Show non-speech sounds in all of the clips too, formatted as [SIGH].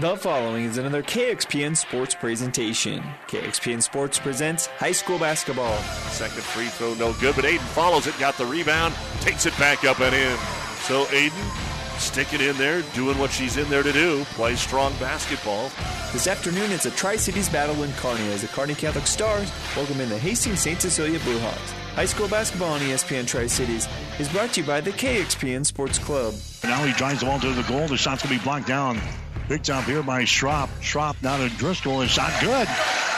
The following is another KXPN Sports presentation. KXPN Sports presents high school basketball. Second free throw, no good, but Aiden follows it, got the rebound, takes it back up and in. So Aiden, stick it in there, doing what she's in there to do, play strong basketball. This afternoon, it's a Tri Cities battle in Kearney as the Kearney Catholic Stars welcome in the Hastings St. Cecilia Bluehawks. High school basketball on ESPN Tri Cities is brought to you by the KXPN Sports Club. Now he drives the ball to the goal. The shot's going to be blocked down. Big job here by Schropp. Schropp now to Driscoll. His shot good.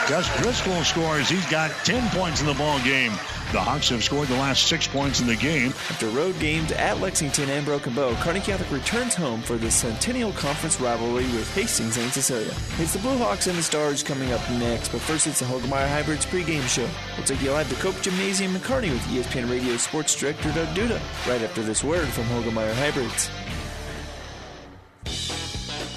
Gus Driscoll scores. He's got 10 points in the ball game. The Hawks have scored the last six points in the game. After road games at Lexington and Broken Bow, Kearney Catholic returns home for the Centennial Conference rivalry with Hastings St. Cecilia. It's the Blue Hawks and the Stars coming up next, but first it's the Hoegemeyer Hybrids pregame show. We'll take you live to Cope Gymnasium in Kearney with ESPN Radio Sports Director Doug Duda, right after this word from Hoegemeyer Hybrids.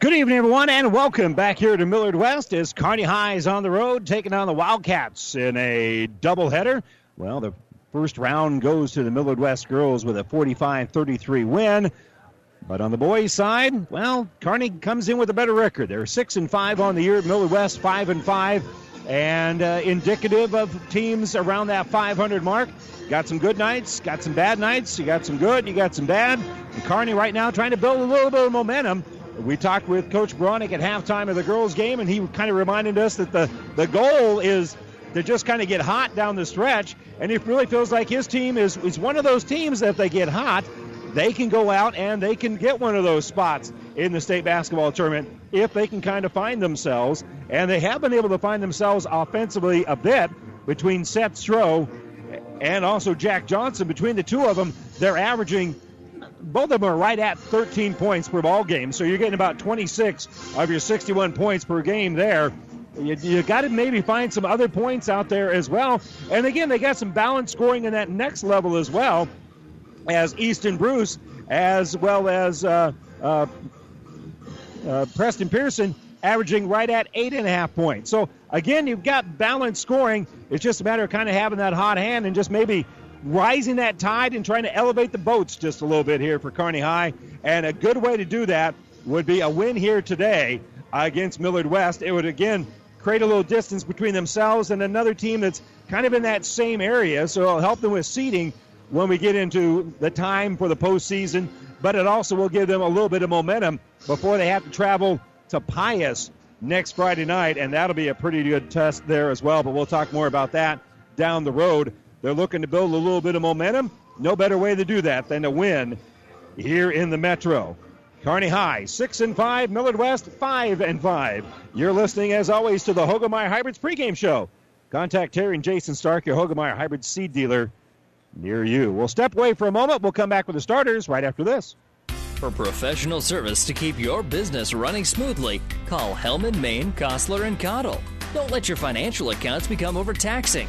Good evening, everyone, and welcome back here to Millard West as Kearney High is on the road taking on the Wildcats in a doubleheader. Well, the first round goes to the Millard West girls with a 45 33 win. But on the boys' side, well, Kearney comes in with a better record. They're 6 and 5 on the year, Millard West 5 and 5, and uh, indicative of teams around that 500 mark. Got some good nights, got some bad nights. You got some good, you got some bad. And Kearney right now trying to build a little bit of momentum. We talked with Coach Bronick at halftime of the girls' game, and he kind of reminded us that the, the goal is to just kind of get hot down the stretch. And it really feels like his team is, is one of those teams that if they get hot, they can go out and they can get one of those spots in the state basketball tournament if they can kind of find themselves. And they have been able to find themselves offensively a bit between Seth Stroh and also Jack Johnson. Between the two of them, they're averaging both of them are right at 13 points per ball game. So you're getting about 26 of your 61 points per game there. You, you got to maybe find some other points out there as well. And again, they got some balanced scoring in that next level as well, as Easton Bruce, as well as uh, uh, uh, Preston Pearson, averaging right at eight and a half points. So again, you've got balanced scoring. It's just a matter of kind of having that hot hand and just maybe rising that tide and trying to elevate the boats just a little bit here for Kearney High. And a good way to do that would be a win here today against Millard West. It would again create a little distance between themselves and another team that's kind of in that same area. So it'll help them with seeding when we get into the time for the postseason. But it also will give them a little bit of momentum before they have to travel to Pius next Friday night. And that'll be a pretty good test there as well. But we'll talk more about that down the road. They're looking to build a little bit of momentum. No better way to do that than to win here in the Metro. Kearney High, six and five. Millard West, five and five. You're listening, as always, to the Hoegemeyer Hybrids pregame show. Contact Terry and Jason Stark, your Hoegemeyer Hybrid seed dealer near you. We'll step away for a moment. We'll come back with the starters right after this. For professional service to keep your business running smoothly, call Hellman, Maine, Kostler, and Cottle. Don't let your financial accounts become overtaxing.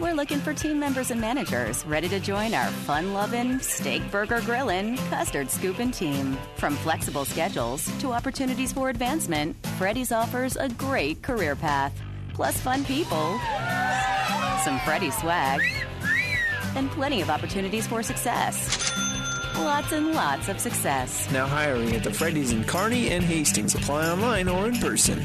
We're looking for team members and managers ready to join our fun loving, steak burger grilling, custard scooping team. From flexible schedules to opportunities for advancement, Freddy's offers a great career path, plus fun people, some Freddy swag, and plenty of opportunities for success. Lots and lots of success. Now hiring at the Freddy's in Kearney and Hastings. Apply online or in person.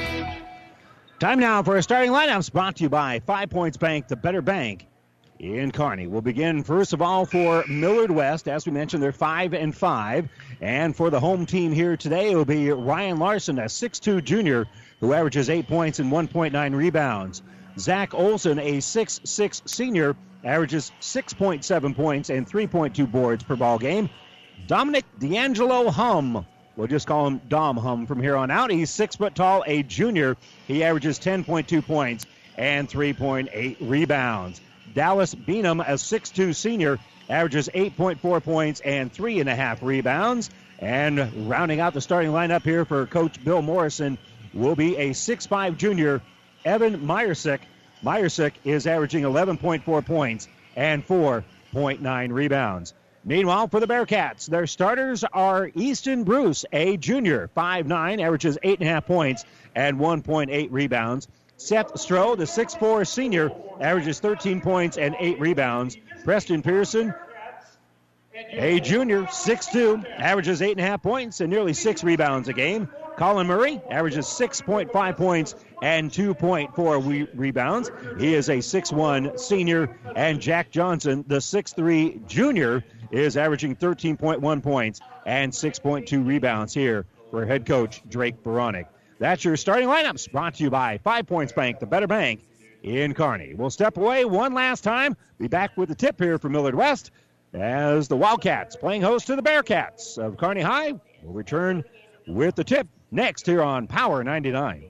Time now for a starting lineups brought to you by Five Points Bank, the better bank in Kearney. We'll begin first of all for Millard West. As we mentioned, they're five and five. And for the home team here today, it will be Ryan Larson, a 6'2 junior who averages eight points and 1.9 rebounds. Zach Olson, a 6'6 senior, averages 6.7 points and 3.2 boards per ball game. Dominic D'Angelo Hum, we'll just call him Dom Hum from here on out. He's six foot tall, a junior. He averages 10.2 points and 3.8 rebounds. Dallas Beanham, a 6'2 senior, averages 8.4 points and three and a half rebounds. And rounding out the starting lineup here for Coach Bill Morrison will be a 6'5 junior, Evan Myersik. Myersik is averaging 11.4 points and 4.9 rebounds. Meanwhile, for the Bearcats, their starters are Easton Bruce, a junior, 5'9, averages 8.5 points and 1.8 rebounds. Seth Stroh, the 6'4 senior, averages 13 points and 8 rebounds. Preston Pearson, a junior, 6'2, averages 8.5 points and nearly 6 rebounds a game. Colin Murray averages 6.5 points and 2.4 re- rebounds. He is a 6'1 senior. And Jack Johnson, the 6'3 junior, is averaging 13.1 points and 6.2 rebounds here for head coach Drake Baronic. That's your starting lineups brought to you by Five Points Bank, the better bank in Kearney. We'll step away one last time. Be back with the tip here for Millard West as the Wildcats playing host to the Bearcats of Kearney High will return with the tip next here on Power 99.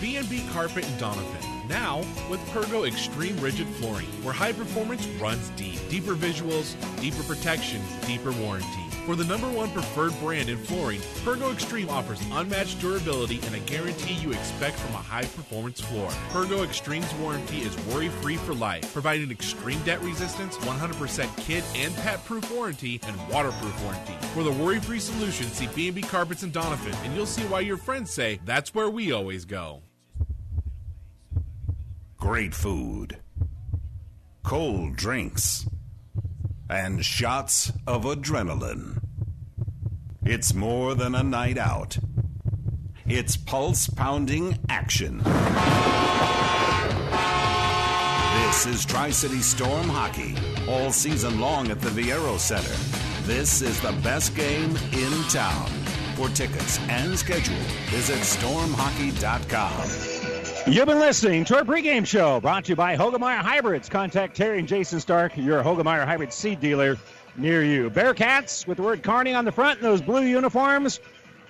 B&B Carpet in Donovan. Now with Pergo Extreme Rigid Flooring, where high performance runs deep. Deeper visuals, deeper protection, deeper warranty. For the number one preferred brand in flooring, Pergo Extreme offers unmatched durability and a guarantee you expect from a high performance floor. Pergo Extreme's warranty is worry free for life, providing extreme debt resistance, 100% kid and pet proof warranty, and waterproof warranty. For the worry free solution, see B&B Carpets in Donovan, and you'll see why your friends say that's where we always go. Great food, cold drinks, and shots of adrenaline. It's more than a night out. It's pulse pounding action. This is Tri City Storm Hockey, all season long at the Viaero Center. This is the best game in town. For tickets and schedule, visit stormhockey.com. You've been listening to our pregame show brought to you by Hoegemeyer Hybrids. Contact Terry and Jason Stark, your Hoegemeyer Hybrid seed dealer near you. Bearcats with the word Kearney on the front and those blue uniforms.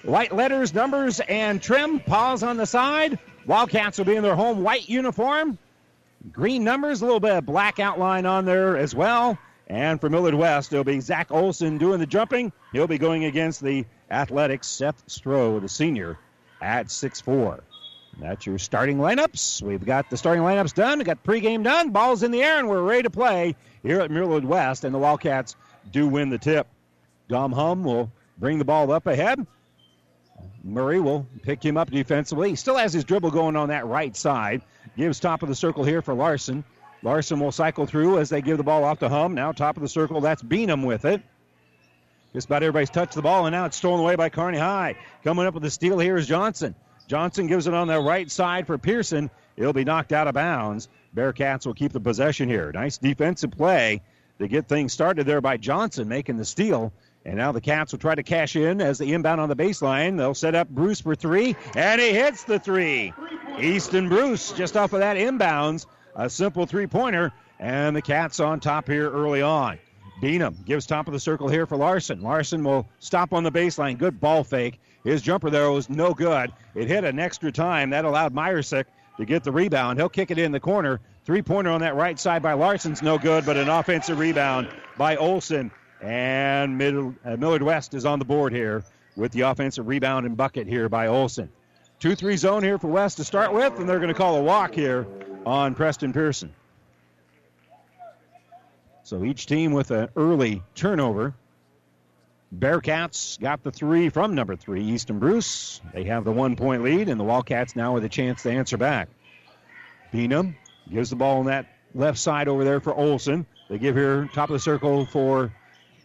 White letters, numbers, and trim. Paws on the side. Wildcats will be in their home white uniform. Green numbers, a little bit of black outline on there as well. And for Millard West, it'll be Zach Olson doing the jumping. He'll be going against the athletic Seth Stroh, the senior, at 6'4. That's your starting lineups. We've got the starting lineups done. We got pregame done. Ball's in the air, and we're ready to play here at Millard West. And the Wildcats do win the tip. Dom Hum will bring the ball up ahead. Murray will pick him up defensively. He still has his dribble going on that right side. Gives top of the circle here for Larson. Larson will cycle through as they give the ball off to Hum. Now top of the circle, that's Beanham with it. Just about everybody's touched the ball, and now it's stolen away by Kearney High. Coming up with the steal here is Johnson. Johnson gives it on the right side for Pearson. It'll be knocked out of bounds. Bearcats will keep the possession here. Nice defensive play to get things started there by Johnson making the steal. And now the Cats will try to cash in as the inbound on the baseline. They'll set up Bruce for three, and he hits the three. Easton Bruce just off of that inbounds. A simple three pointer, and the Cats on top here early on. Beanham gives top of the circle here for Larson. Larson will stop on the baseline. Good ball fake. His jumper there was no good. It hit an extra time. That allowed Myersick to get the rebound. He'll kick it in the corner. Three pointer on that right side by Larson's no good, but an offensive rebound by Olson. And uh, Millard West is on the board here with the offensive rebound and bucket here by Olson. 2 3 zone here for West to start with, and they're going to call a walk here on Preston Pearson. So each team with an early turnover. Bearcats got the three from number three, Easton Bruce. They have the one point lead, and the Wildcats now with a chance to answer back. Beanham gives the ball on that left side over there for Olson. They give here top of the circle for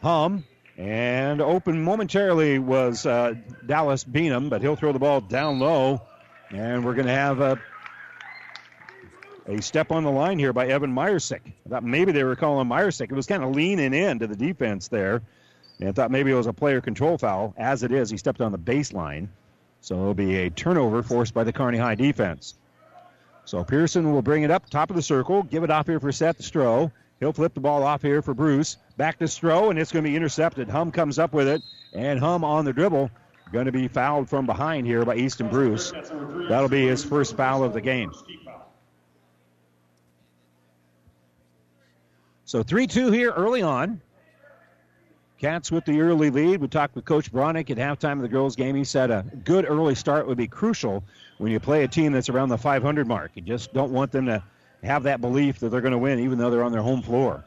Hum. And open momentarily was uh, Dallas Beanham, but he'll throw the ball down low. And we're going to have a, a step on the line here by Evan Myersick. I thought maybe they were calling Myersick. It was kind of leaning in to the defense there. And thought maybe it was a player control foul. As it is, he stepped on the baseline. So it'll be a turnover forced by the Kearney High defense. So Pearson will bring it up, top of the circle, give it off here for Seth Stroh. He'll flip the ball off here for Bruce. Back to Stroh, and it's going to be intercepted. Hum comes up with it, and Hum on the dribble. Going to be fouled from behind here by Easton Bruce. That'll be his first foul of the game. So 3 2 here early on. Cats with the early lead. We talked with Coach Bronick at halftime of the girls' game. He said a good early start would be crucial when you play a team that's around the 500 mark. You just don't want them to have that belief that they're going to win, even though they're on their home floor.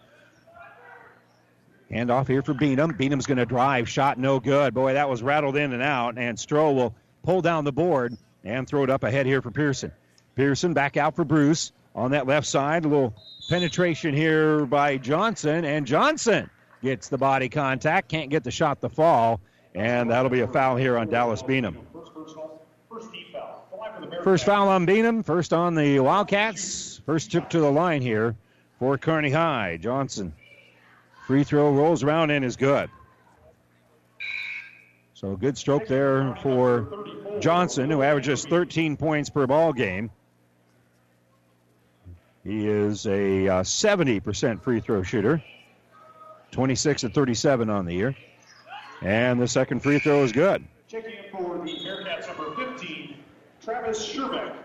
Hand off here for Beanham. Beanham's going to drive. Shot no good. Boy, that was rattled in and out. And Stroh will pull down the board and throw it up ahead here for Pearson. Pearson back out for Bruce on that left side. A little penetration here by Johnson. And Johnson gets the body contact. Can't get the shot to fall. And that'll be a foul here on Dallas Beanham. First foul on Beanham. First on the Wildcats. First trip to the line here for Kearney High. Johnson. Free throw rolls around and is good. So good stroke there for Johnson, who averages 13 points per ball game. He is a uh, 70% free throw shooter, 26 and 37 on the year. And the second free throw is good. Checking in for the Bearcats number 15, Travis Sherbeck.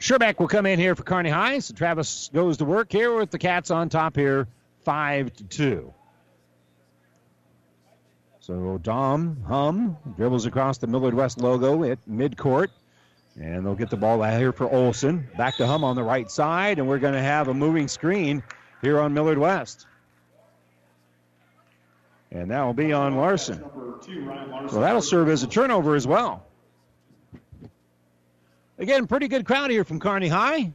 Sherbeck will come in here for Kearney High. So Travis goes to work here with the Cats on top here, 5 to 2. So Dom Hum dribbles across the Millard West logo at midcourt. And they'll get the ball out here for Olson. Back to Hum on the right side, and we're going to have a moving screen here on Millard West. And that will be on Larson. So that'll serve as a turnover as well. Again, pretty good crowd here from Kearney High.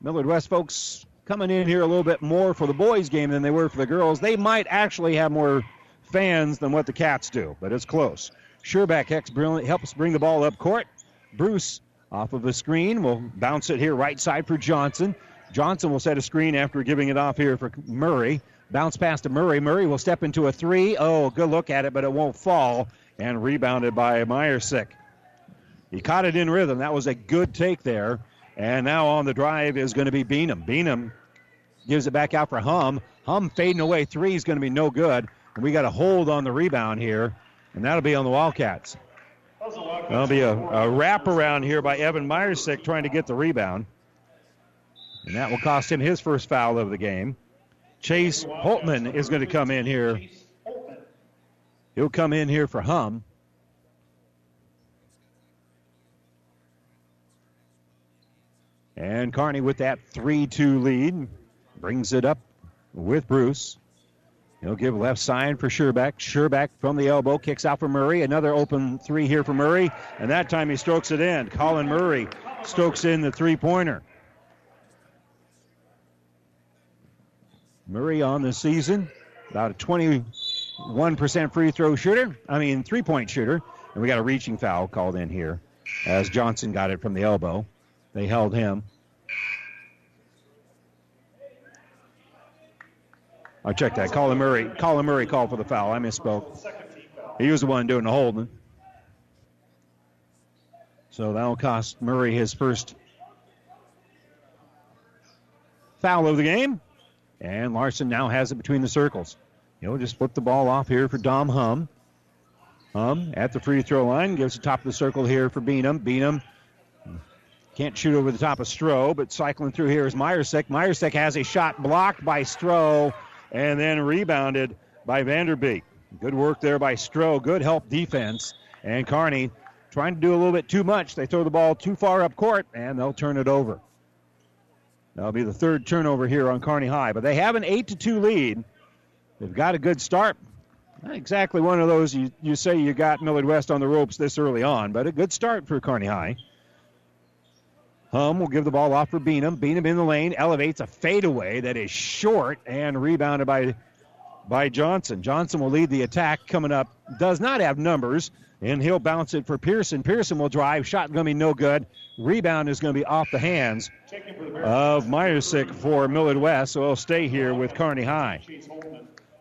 Millard West folks coming in here a little bit more for the boys' game than they were for the girls. They might actually have more fans than what the Cats do, but it's close. Sherbeck helps bring the ball up court. Bruce off of the screen will bounce it here right side for Johnson. Johnson will set a screen after giving it off here for Murray. Bounce pass to Murray. Murray will step into a three. Oh, good look at it, but it won't fall. And rebounded by Myersick. He caught it in rhythm. That was a good take there. And now on the drive is going to be Beanham. Beanham gives it back out for Hum. Hum fading away. Three is going to be no good. And we got a hold on the rebound here. And that'll be on the Wildcats. That'll be a, a wraparound here by Evan Myersick trying to get the rebound. And that will cost him his first foul of the game. Chase Holtman is going to come in here. He'll come in here for Hum. And Kearney with that 3 2 lead brings it up with Bruce. He'll give left side for Sherbeck. Sherbeck from the elbow kicks out for Murray. Another open three here for Murray. And that time he strokes it in. Colin Murray strokes in the three pointer. Murray on the season, about a 21% free throw shooter. I mean, three point shooter. And we got a reaching foul called in here as Johnson got it from the elbow. They held him. I checked that. Colin Murray. Colin Murray called for the foul. I misspoke. He was the one doing the holding. So that'll cost Murray his first foul of the game. And Larson now has it between the circles. He'll just flip the ball off here for Dom Hum. Hum at the free throw line gives the top of the circle here for Beanham. Beanham can't shoot over the top of Stroh, but cycling through here is Meyersick. Meyersick has a shot blocked by Stroh and then rebounded by Vanderbeek. Good work there by Stroh. Good help defense. And Kearney trying to do a little bit too much. They throw the ball too far up court, and they'll turn it over. That'll be the third turnover here on Kearney High. But they have an 8 to 2 lead. They've got a good start. Not exactly one of those you, you say you got Millard West on the ropes this early on, but a good start for Kearney High. Hum will give the ball off for Beanham. Beanham in the lane, elevates a fadeaway that is short and rebounded by, by Johnson. Johnson will lead the attack coming up. Does not have numbers, and he'll bounce it for Pearson. Pearson will drive. Shot going to be no good. Rebound is going to be off the hands of Meyersick for Millard West, so he'll stay here with Kearney High.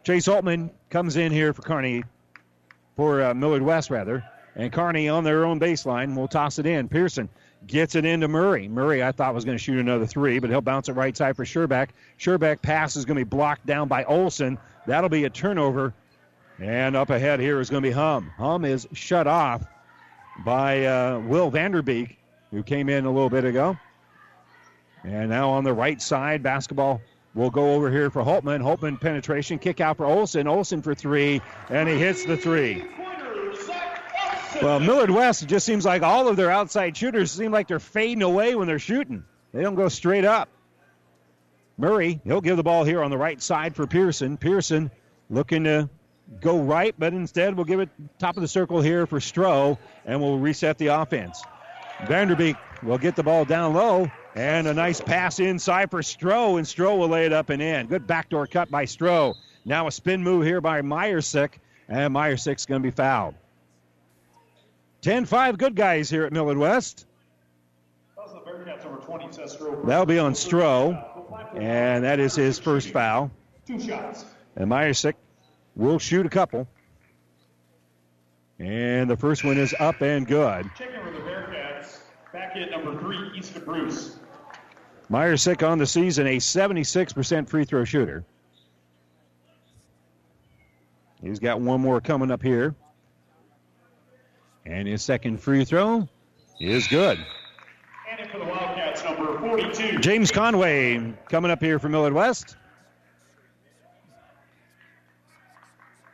Chase Holtman comes in here for Kearney, for uh, Millard West rather, and Kearney on their own baseline will toss it in. Pearson gets it into Murray. Murray, I thought was going to shoot another three, but he'll bounce it right side for Sherbeck. Sherbeck pass is going to be blocked down by Olson. That'll be a turnover. And up ahead here is going to be Hum. Hum is shut off by uh, Will Vanderbeek, who came in a little bit ago. And now on the right side, basketball will go over here for Holtman. Holtman penetration, kick out for Olson. Olson for three, and he hits the three. Well, Millard West, it just seems like all of their outside shooters seem like they're fading away when they're shooting. They don't go straight up. Murray, he'll give the ball here on the right side for Pearson. Pearson looking to go right, but instead we'll give it top of the circle here for Stroh, and we'll reset the offense. Vanderbeek will get the ball down low, and a nice pass inside for Stroh, and Stroh will lay it up and in. Good backdoor cut by Stroh. Now a spin move here by Meyersick, and Meyersick's going to be fouled. 10 5 good guys here at Millard West. That'll be on Stroh, and that is his first foul. Two shots. And Meyersick will shoot a couple. And the first one is up and good. Checking for the Bearcats. Back number three, Easton Bruce. Meyersick on the season, a 76% free throw shooter. He's got one more coming up here. And his second free throw is good. And for the Wildcats, number 42. James Conway coming up here for Millard West.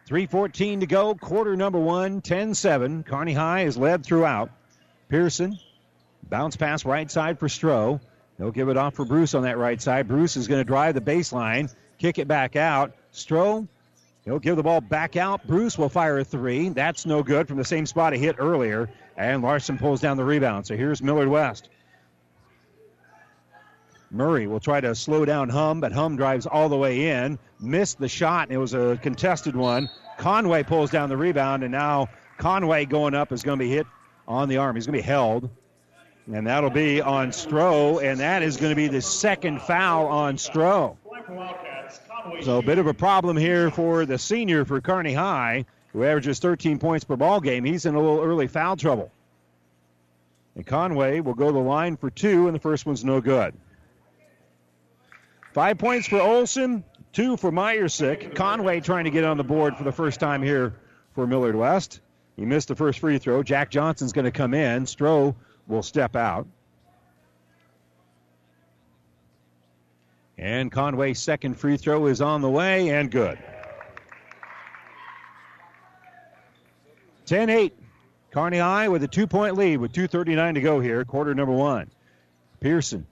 3.14 to go, quarter number one, 10 7. Kearney High is led throughout. Pearson, bounce pass right side for Stroh. They'll give it off for Bruce on that right side. Bruce is going to drive the baseline, kick it back out. Stroh, he'll give the ball back out. Bruce will fire a three. That's no good from the same spot he hit earlier. And Larson pulls down the rebound. So here's Millard West. Murray will try to slow down Hum, but Hum drives all the way in. Missed the shot, and it was a contested one. Conway pulls down the rebound, and now Conway going up is going to be hit on the arm. He's going to be held. And that'll be on Stroh, and that is going to be the second foul on Stroh. So a bit of a problem here for the senior for Kearney High, who averages 13 points per ball game. He's in a little early foul trouble. And Conway will go to the line for two, and the first one's no good. Five points for Olson, two for Meyersick. Conway trying to get on the board for the first time here for Millard West. He missed the first free throw. Jack Johnson's going to come in. Stroh will step out. And Conway's second free throw is on the way and good. 10 8. Kearney High with a two point lead with 2.39 to go here, quarter number one. Pearson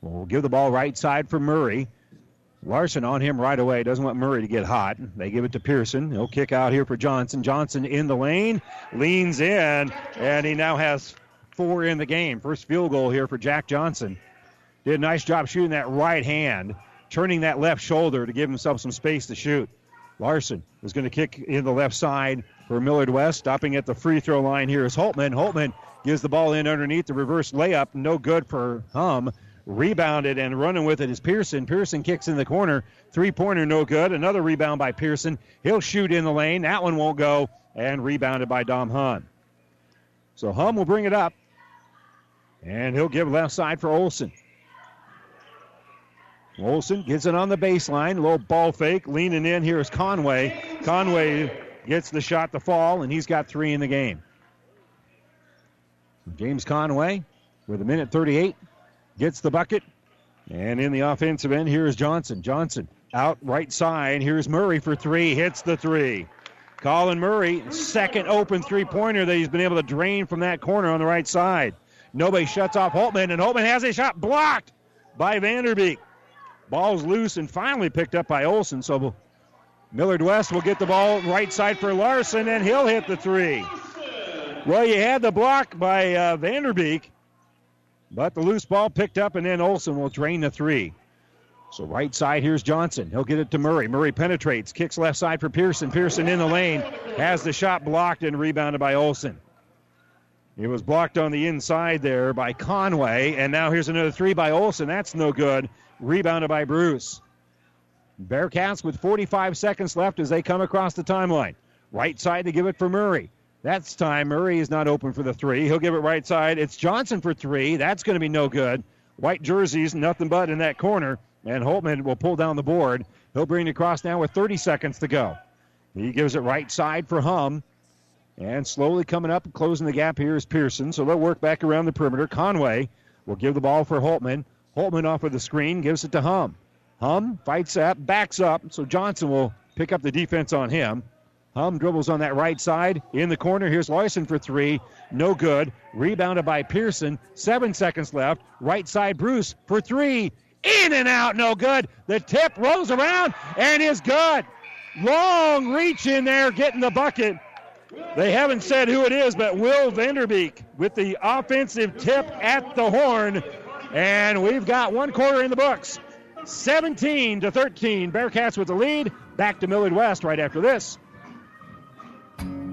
will give the ball right side for Murray. Larson on him right away. Doesn't want Murray to get hot. They give it to Pearson. He'll kick out here for Johnson. Johnson in the lane, leans in, and he now has four in the game. First field goal here for Jack Johnson. Did a nice job shooting that right hand, turning that left shoulder to give himself some space to shoot. Larson is going to kick in the left side for Millard West. Stopping at the free throw line here is Holtman. Holtman gives the ball in underneath the reverse layup. No good for Hum. Rebounded and running with it is Pearson. Pearson kicks in the corner. Three pointer, no good. Another rebound by Pearson. He'll shoot in the lane. That one won't go. And rebounded by Dom Hum. So Hum will bring it up. And he'll give left side for Olson. Olson gets it on the baseline. Low ball fake. Leaning in here is Conway. Conway gets the shot to fall, and he's got three in the game. James Conway with a minute 38 gets the bucket. And in the offensive end, here's Johnson. Johnson out right side. Here's Murray for three. Hits the three. Colin Murray, second open three pointer that he's been able to drain from that corner on the right side. Nobody shuts off Holtman, and Holtman has a shot blocked by Vanderbeek. Ball's loose and finally picked up by Olson. So Millard West will get the ball right side for Larson, and he'll hit the three. Well, you had the block by uh, Vanderbeek, but the loose ball picked up, and then Olson will drain the three. So right side, here's Johnson. He'll get it to Murray. Murray penetrates, kicks left side for Pearson. Pearson in the lane, has the shot blocked and rebounded by Olson. It was blocked on the inside there by Conway, and now here's another three by Olson. That's no good. Rebounded by Bruce. Bearcats with 45 seconds left as they come across the timeline. Right side to give it for Murray. That's time. Murray is not open for the three. He'll give it right side. It's Johnson for three. That's going to be no good. White jerseys, nothing but in that corner. And Holtman will pull down the board. He'll bring it across now with 30 seconds to go. He gives it right side for Hum. And slowly coming up and closing the gap here is Pearson. So they'll work back around the perimeter. Conway will give the ball for Holtman. Holtman off of the screen, gives it to Hum. Hum fights up, backs up, so Johnson will pick up the defense on him. Hum dribbles on that right side. In the corner, here's Larson for three. No good. Rebounded by Pearson. Seven seconds left. Right side, Bruce for three. In and out, no good. The tip rolls around and is good. Long reach in there, getting the bucket. They haven't said who it is, but Will Vanderbeek with the offensive tip at the horn. And we've got one quarter in the books. 17 to 13. Bearcats with the lead. Back to Millard West right after this.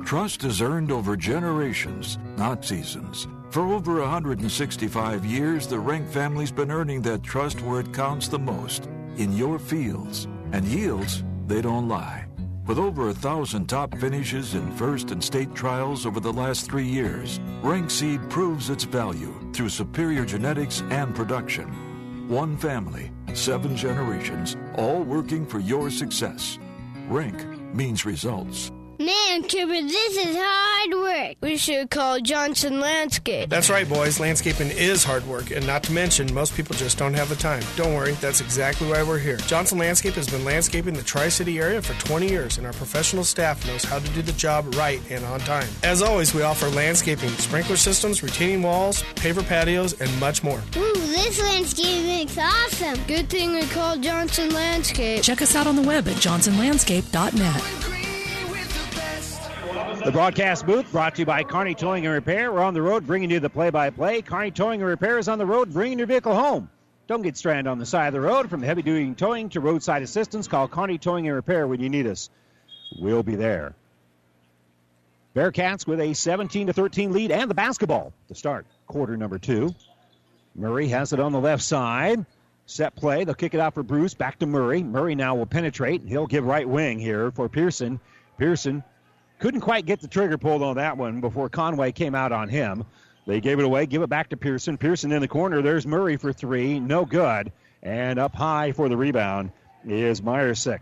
Trust is earned over generations, not seasons. For over 165 years, the Rank family's been earning that trust where it counts the most in your fields. And yields, they don't lie. With over a thousand top finishes in first and state trials over the last three years, Rank Seed proves its value through superior genetics and production. One family, seven generations, all working for your success. Rank means results. Man, Cooper, this is hard work. We should call Johnson Landscape. That's right, boys. Landscaping is hard work, and not to mention, most people just don't have the time. Don't worry, that's exactly why we're here. Johnson Landscape has been landscaping the Tri City area for 20 years, and our professional staff knows how to do the job right and on time. As always, we offer landscaping, sprinkler systems, retaining walls, paver patios, and much more. Ooh, this landscaping is awesome. Good thing we called Johnson Landscape. Check us out on the web at johnsonlandscape.net. The broadcast booth brought to you by Kearney Towing and Repair. We're on the road bringing you the play by play. Kearney Towing and Repair is on the road bringing your vehicle home. Don't get stranded on the side of the road. From heavy duty towing to roadside assistance, call Kearney Towing and Repair when you need us. We'll be there. Bearcats with a 17 to 13 lead and the basketball to start quarter number two. Murray has it on the left side. Set play. They'll kick it out for Bruce. Back to Murray. Murray now will penetrate. And he'll give right wing here for Pearson. Pearson couldn't quite get the trigger pulled on that one before Conway came out on him. They gave it away, give it back to Pearson. Pearson in the corner. There's Murray for three. No good. And up high for the rebound is Meyersick.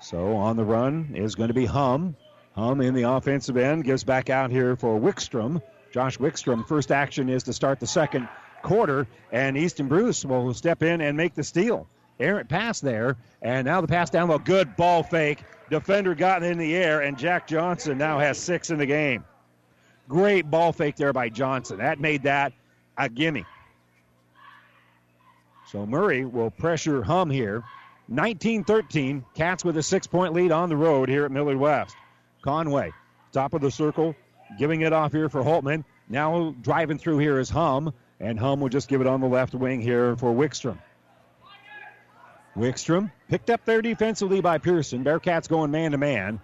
So on the run is going to be Hum. Hum in the offensive end gives back out here for Wickstrom. Josh Wickstrom, first action is to start the second quarter, and Easton Bruce will step in and make the steal. Errant pass there, and now the pass down low. Good ball fake Defender gotten in the air, and Jack Johnson now has six in the game. Great ball fake there by Johnson. That made that a gimme. So Murray will pressure Hum here. 19 13. Cats with a six point lead on the road here at Millard West. Conway, top of the circle, giving it off here for Holtman. Now driving through here is Hum, and Hum will just give it on the left wing here for Wickstrom. Wickstrom picked up there defensively by Pearson. Bearcats going man to man.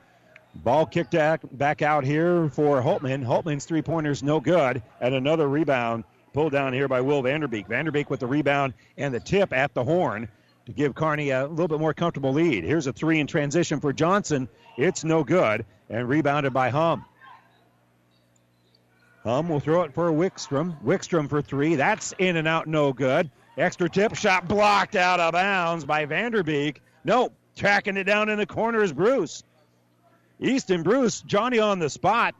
Ball kicked back out here for Holtman. Holtman's three pointers no good. And another rebound pulled down here by Will Vanderbeek. Vanderbeek with the rebound and the tip at the horn to give Kearney a little bit more comfortable lead. Here's a three in transition for Johnson. It's no good and rebounded by Hum. Hum will throw it for Wickstrom. Wickstrom for three. That's in and out, no good. Extra tip shot blocked out of bounds by Vanderbeek. Nope, tracking it down in the corner is Bruce. Easton Bruce, Johnny on the spot.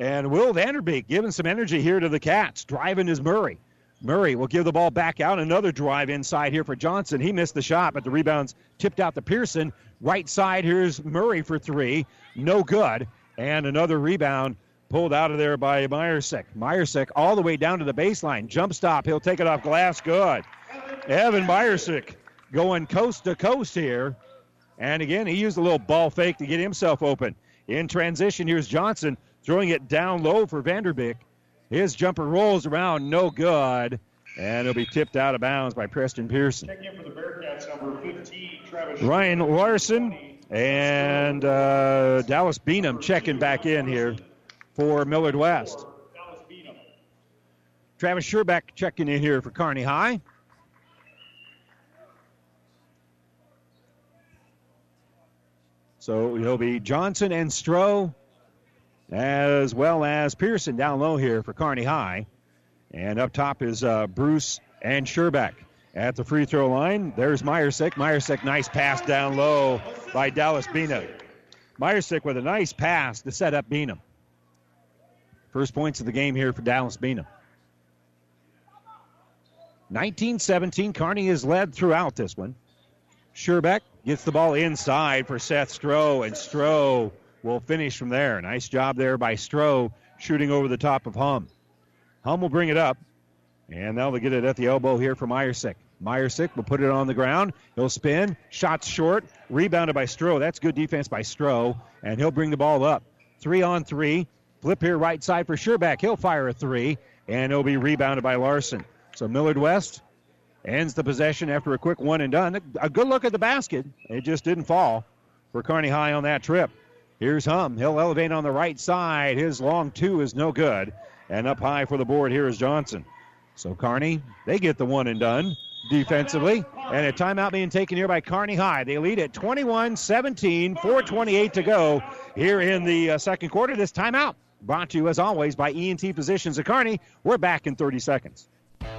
And Will Vanderbeek giving some energy here to the Cats. Driving is Murray. Murray will give the ball back out. Another drive inside here for Johnson. He missed the shot, but the rebound's tipped out to Pearson. Right side, here's Murray for three. No good. And another rebound pulled out of there by Meyersick. Meyersick all the way down to the baseline. Jump stop. He'll take it off glass. Good. Evan Meyersick going coast to coast here. And again, he used a little ball fake to get himself open. In transition, here's Johnson throwing it down low for Vanderbeek. His jumper rolls around, no good, and it'll be tipped out of bounds by Preston Pearson. Check in for the Bearcats, number 15, Travis. Ryan Larson and uh, Dallas Beanham checking back in here for Millard West. Travis Sherbeck checking in here for Kearney High. So it'll be Johnson and Stroh as well as Pearson down low here for Kearney High. And up top is uh, Bruce and Sherbeck. At the free throw line, there's Meyersick. Meyersick, nice pass down low by Dallas Beanham. Meyersick with a nice pass to set up Beanham. First points of the game here for Dallas Beanham. 1917, Kearney is led throughout this one. Sherbeck gets the ball inside for Seth Stroh, and Stroh will finish from there. Nice job there by Stroh shooting over the top of Hum. Hum will bring it up, and now they get it at the elbow here for Meyersick. Meyersick will put it on the ground. He'll spin. Shots short. Rebounded by Stroh. That's good defense by Stroh, and he'll bring the ball up. Three on three. Flip here right side for Sherbeck. He'll fire a three, and it'll be rebounded by Larson. So Millard West ends the possession after a quick one and done. A good look at the basket. It just didn't fall for Kearney High on that trip. Here's Hum. He'll elevate on the right side. His long two is no good. And up high for the board here is Johnson. So Kearney, they get the one and done defensively. And a timeout being taken here by Kearney High. They lead at 21 17, 4.28 to go here in the uh, second quarter. This timeout brought to you, as always, by ENT Physicians of Kearney. We're back in 30 seconds.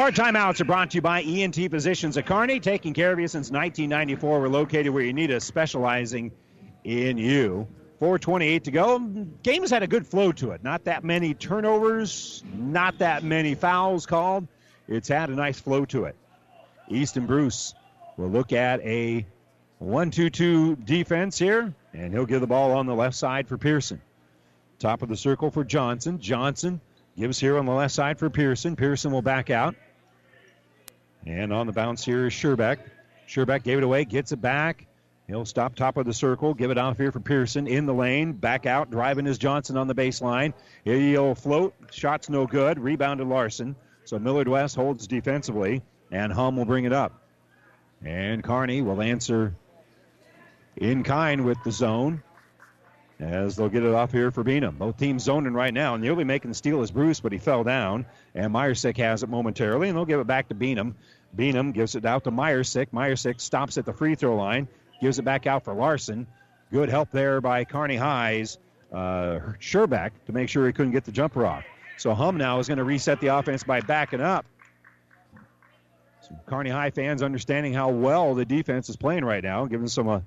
Our timeouts are brought to you by ENT Physicians of Kearney, taking care of you since 1994. We're located where you need us, specializing in you. 428 to go. Game has had a good flow to it. Not that many turnovers, not that many fouls called. It's had a nice flow to it. Easton Bruce will look at a 1 2 2 defense here, and he'll give the ball on the left side for Pearson. Top of the circle for Johnson. Johnson Gives here on the left side for Pearson. Pearson will back out. And on the bounce here is Sherbeck. Sherbeck gave it away, gets it back. He'll stop top of the circle, give it off here for Pearson in the lane, back out, driving is Johnson on the baseline. He'll float, shots no good, rebound to Larson. So Millard West holds defensively, and Hum will bring it up. And Kearney will answer in kind with the zone as they'll get it off here for Beanham. Both teams zoning right now. Nearly making the steal is Bruce, but he fell down. And Meyersick has it momentarily, and they'll give it back to Beanham. Beanham gives it out to Meyersick. Meyersick stops at the free throw line, gives it back out for Larson. Good help there by Kearney High's uh, to make sure he couldn't get the jumper off. So Hum now is going to reset the offense by backing up. Kearney High fans understanding how well the defense is playing right now, giving some uh,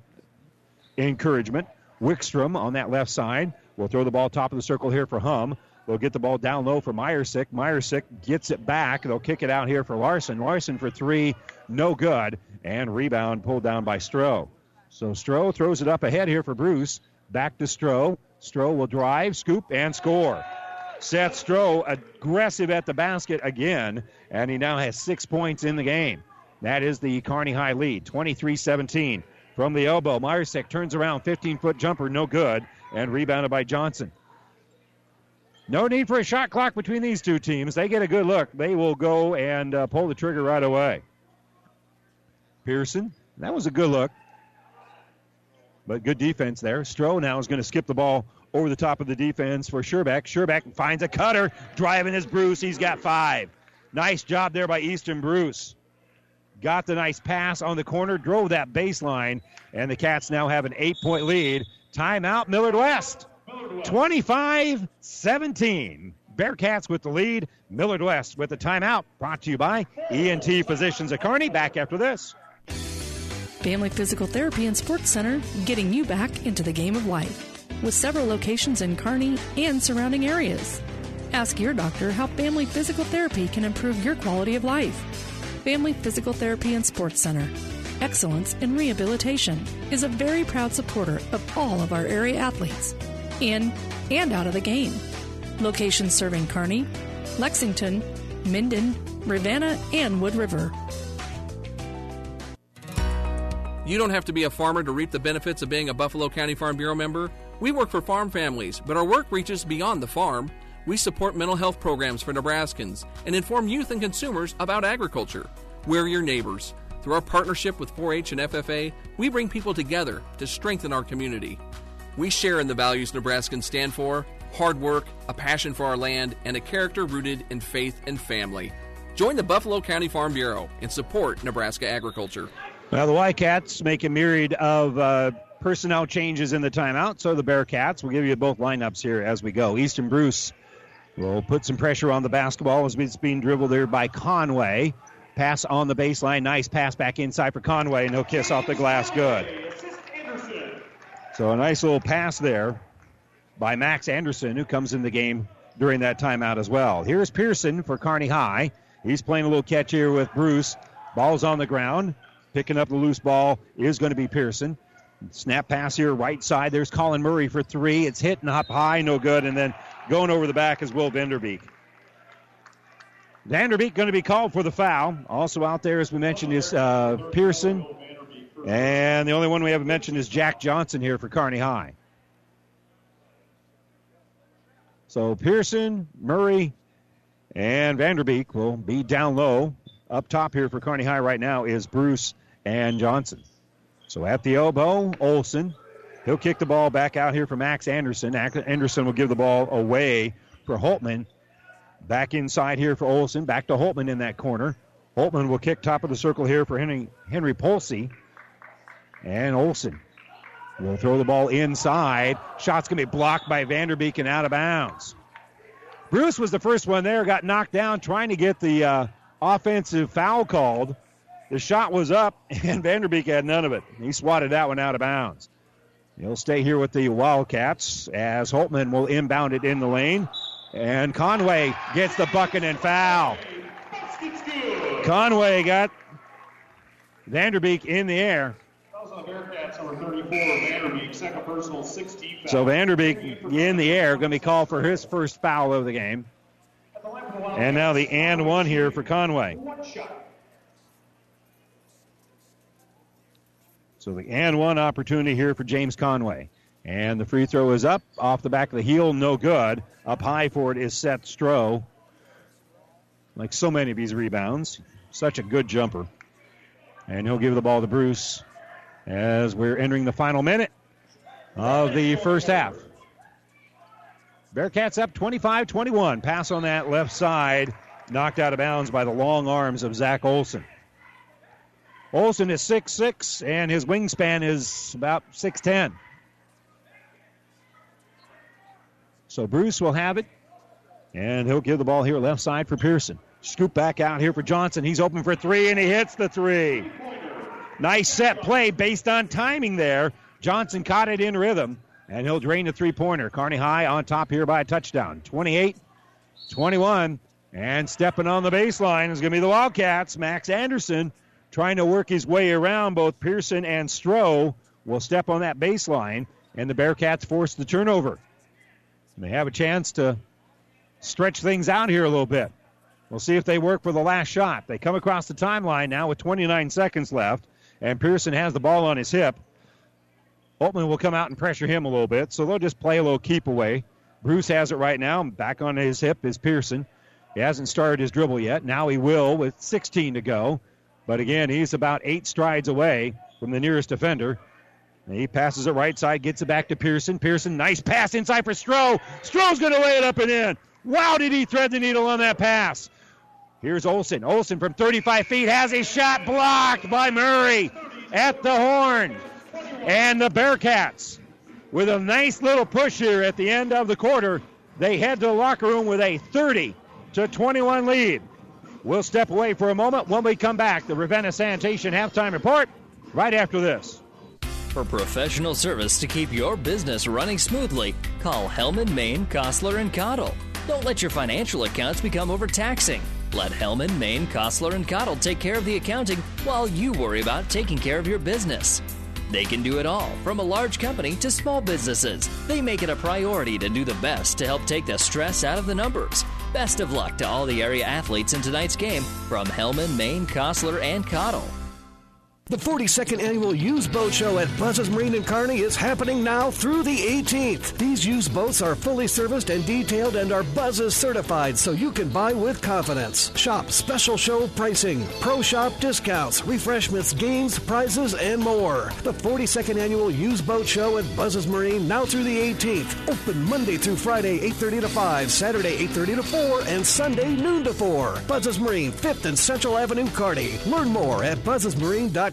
encouragement. Wickstrom on that left side will throw the ball top of the circle here for Hum. They'll get the ball down low for Meyersick. Meyersick gets it back. They'll kick it out here for Larson. Larson for three, no good. And rebound pulled down by Stroh. So Stroh throws it up ahead here for Bruce. Back to Stroh. Stroh will drive, scoop, and score. Seth Stroh aggressive at the basket again, and he now has six points in the game. That is the Kearney High lead, 23 17 from the elbow. Meyersick turns around, 15 foot jumper, no good, and rebounded by Johnson. No need for a shot clock between these two teams. They get a good look. They will go and uh, pull the trigger right away. Pearson, that was a good look. But good defense there. Stroh now is going to skip the ball over the top of the defense for Sherbeck. Sherbeck finds a cutter, driving his Bruce. He's got five. Nice job there by Easton Bruce. Got the nice pass on the corner, drove that baseline, and the Cats now have an eight point lead. Timeout, Millard West. 25 17. Bearcats with the lead. Millard West with the timeout. Brought to you by ENT Physicians of Kearney. Back after this. Family Physical Therapy and Sports Center, getting you back into the game of life. With several locations in Kearney and surrounding areas. Ask your doctor how Family Physical Therapy can improve your quality of life. Family Physical Therapy and Sports Center. Excellence in Rehabilitation is a very proud supporter of all of our area athletes, in and out of the game. Locations serving Kearney, Lexington, Minden, Ravenna, and Wood River. You don't have to be a farmer to reap the benefits of being a Buffalo County Farm Bureau member. We work for farm families, but our work reaches beyond the farm. We support mental health programs for Nebraskans and inform youth and consumers about agriculture. We're your neighbors. Through our partnership with 4 H and FFA, we bring people together to strengthen our community. We share in the values Nebraskans stand for hard work, a passion for our land, and a character rooted in faith and family. Join the Buffalo County Farm Bureau and support Nebraska agriculture. Well, the Wildcats make a myriad of uh, personnel changes in the timeout, so the Bearcats. We'll give you both lineups here as we go. Easton Bruce will put some pressure on the basketball as it's being dribbled there by Conway. Pass on the baseline. Nice pass back inside for Conway. No kiss off the glass. Good. So a nice little pass there by Max Anderson, who comes in the game during that timeout as well. Here's Pearson for Kearney High. He's playing a little catch here with Bruce. Ball's on the ground. Picking up the loose ball is going to be Pearson. Snap pass here, right side. There's Colin Murray for three. It's hitting up high, no good. And then going over the back is Will Vanderbeek. Vanderbeek going to be called for the foul. Also out there, as we mentioned, is uh, Pearson. And the only one we haven't mentioned is Jack Johnson here for Kearney High. So Pearson, Murray, and Vanderbeek will be down low. Up top here for Kearney High right now is Bruce and Johnson. So at the elbow, Olson. He'll kick the ball back out here for Max Anderson. Anderson will give the ball away for Holtman. Back inside here for Olson. Back to Holtman in that corner. Holtman will kick top of the circle here for Henry, Henry Polsey. And Olson will throw the ball inside. Shot's going to be blocked by Vanderbeek and out of bounds. Bruce was the first one there, got knocked down trying to get the uh, offensive foul called. The shot was up, [LAUGHS] and Vanderbeek had none of it. He swatted that one out of bounds. He'll stay here with the Wildcats as Holtman will inbound it in the lane. And Conway gets the bucket and foul. Conway got Vanderbeek in the air. So Vanderbeek in the air, going to be called for his first foul of the game. And now the and one here for Conway. So the and one opportunity here for James Conway. And the free throw is up off the back of the heel, no good. Up high for it is Seth Stroh. Like so many of these rebounds, such a good jumper. And he'll give the ball to Bruce as we're entering the final minute of the first half. Bearcats up 25 21. Pass on that left side, knocked out of bounds by the long arms of Zach Olson. Olson is 6'6, and his wingspan is about 6'10. So Bruce will have it, and he'll give the ball here left side for Pearson. Scoop back out here for Johnson. He's open for three, and he hits the three. Nice set play based on timing there. Johnson caught it in rhythm, and he'll drain the three pointer. Kearney High on top here by a touchdown. 28 21. And stepping on the baseline is going to be the Wildcats. Max Anderson trying to work his way around both Pearson and Stroh will step on that baseline, and the Bearcats force the turnover. And they have a chance to stretch things out here a little bit. We'll see if they work for the last shot. They come across the timeline now with 29 seconds left, and Pearson has the ball on his hip. Holtman will come out and pressure him a little bit, so they'll just play a little keep away. Bruce has it right now. Back on his hip is Pearson. He hasn't started his dribble yet. Now he will with 16 to go. But again, he's about eight strides away from the nearest defender. And he passes it right side, gets it back to Pearson. Pearson, nice pass inside for Stroh. Stroh's going to lay it up and in. Wow, did he thread the needle on that pass? Here's Olson. Olson from 35 feet has a shot blocked by Murray at the horn. And the Bearcats, with a nice little push here at the end of the quarter, they head to the locker room with a 30 to 21 lead. We'll step away for a moment when we come back. The Ravenna Sanitation halftime report right after this. For professional service to keep your business running smoothly, call Hellman, Maine, Kostler, and Cottle. Don't let your financial accounts become overtaxing. Let Hellman, Maine, Kostler, and Cottle take care of the accounting while you worry about taking care of your business. They can do it all, from a large company to small businesses. They make it a priority to do the best to help take the stress out of the numbers. Best of luck to all the area athletes in tonight's game from Hellman, Maine, Kostler, and Cottle. The 42nd annual used boat show at Buzz's Marine in Kearney is happening now through the 18th. These used boats are fully serviced and detailed and are Buzz's certified so you can buy with confidence. Shop special show pricing, pro shop discounts, refreshments, games, prizes, and more. The 42nd annual used boat show at Buzz's Marine now through the 18th. Open Monday through Friday 8:30 to 5, Saturday 8:30 to 4, and Sunday noon to 4. Buzz's Marine, 5th and Central Avenue, Kearney. Learn more at buzzesmarine.com.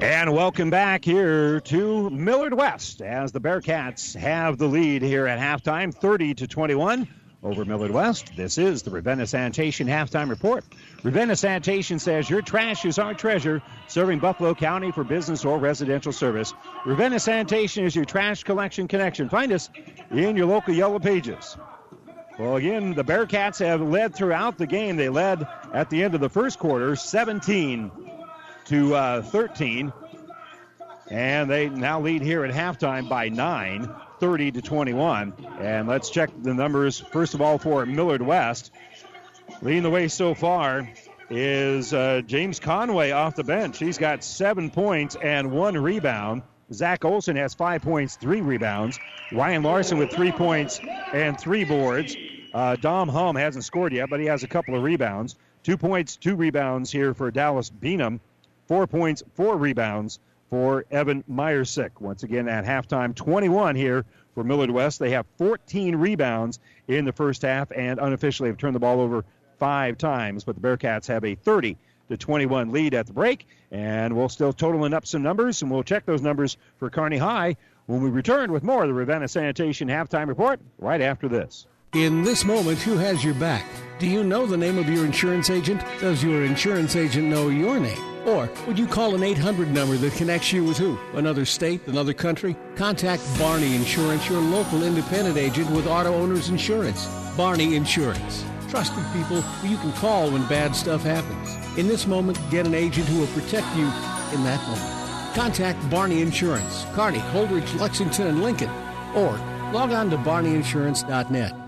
And welcome back here to Millard West as the Bearcats have the lead here at halftime, 30 to 21 over Millard West. This is the Ravenna Sanitation halftime report. Ravenna Sanitation says your trash is our treasure, serving Buffalo County for business or residential service. Ravenna Sanitation is your trash collection connection. Find us in your local Yellow Pages. Well, again, the Bearcats have led throughout the game. They led at the end of the first quarter, 17 to uh, 13. And they now lead here at halftime by nine, 30 to 21. And let's check the numbers, first of all, for Millard West. Leading the way so far is uh, James Conway off the bench. He's got seven points and one rebound. Zach Olson has five points, three rebounds. Ryan Larson with three points and three boards. Uh, Dom Hum hasn't scored yet, but he has a couple of rebounds. Two points, two rebounds here for Dallas Beanham. Four points, four rebounds for Evan Meyersick. Once again at halftime, 21 here for Millard West. They have 14 rebounds in the first half and unofficially have turned the ball over five times, but the Bearcats have a 30 to 21 lead at the break. And we'll still totaling up some numbers, and we'll check those numbers for Kearney High when we return with more of the Ravenna Sanitation halftime report right after this. In this moment, who has your back? Do you know the name of your insurance agent? Does your insurance agent know your name? Or would you call an 800 number that connects you with who? Another state? Another country? Contact Barney Insurance, your local independent agent with auto owners insurance. Barney Insurance. Trusted people who you can call when bad stuff happens. In this moment, get an agent who will protect you in that moment. Contact Barney Insurance, Kearney, Holdrege, Lexington, and Lincoln. Or log on to barneyinsurance.net.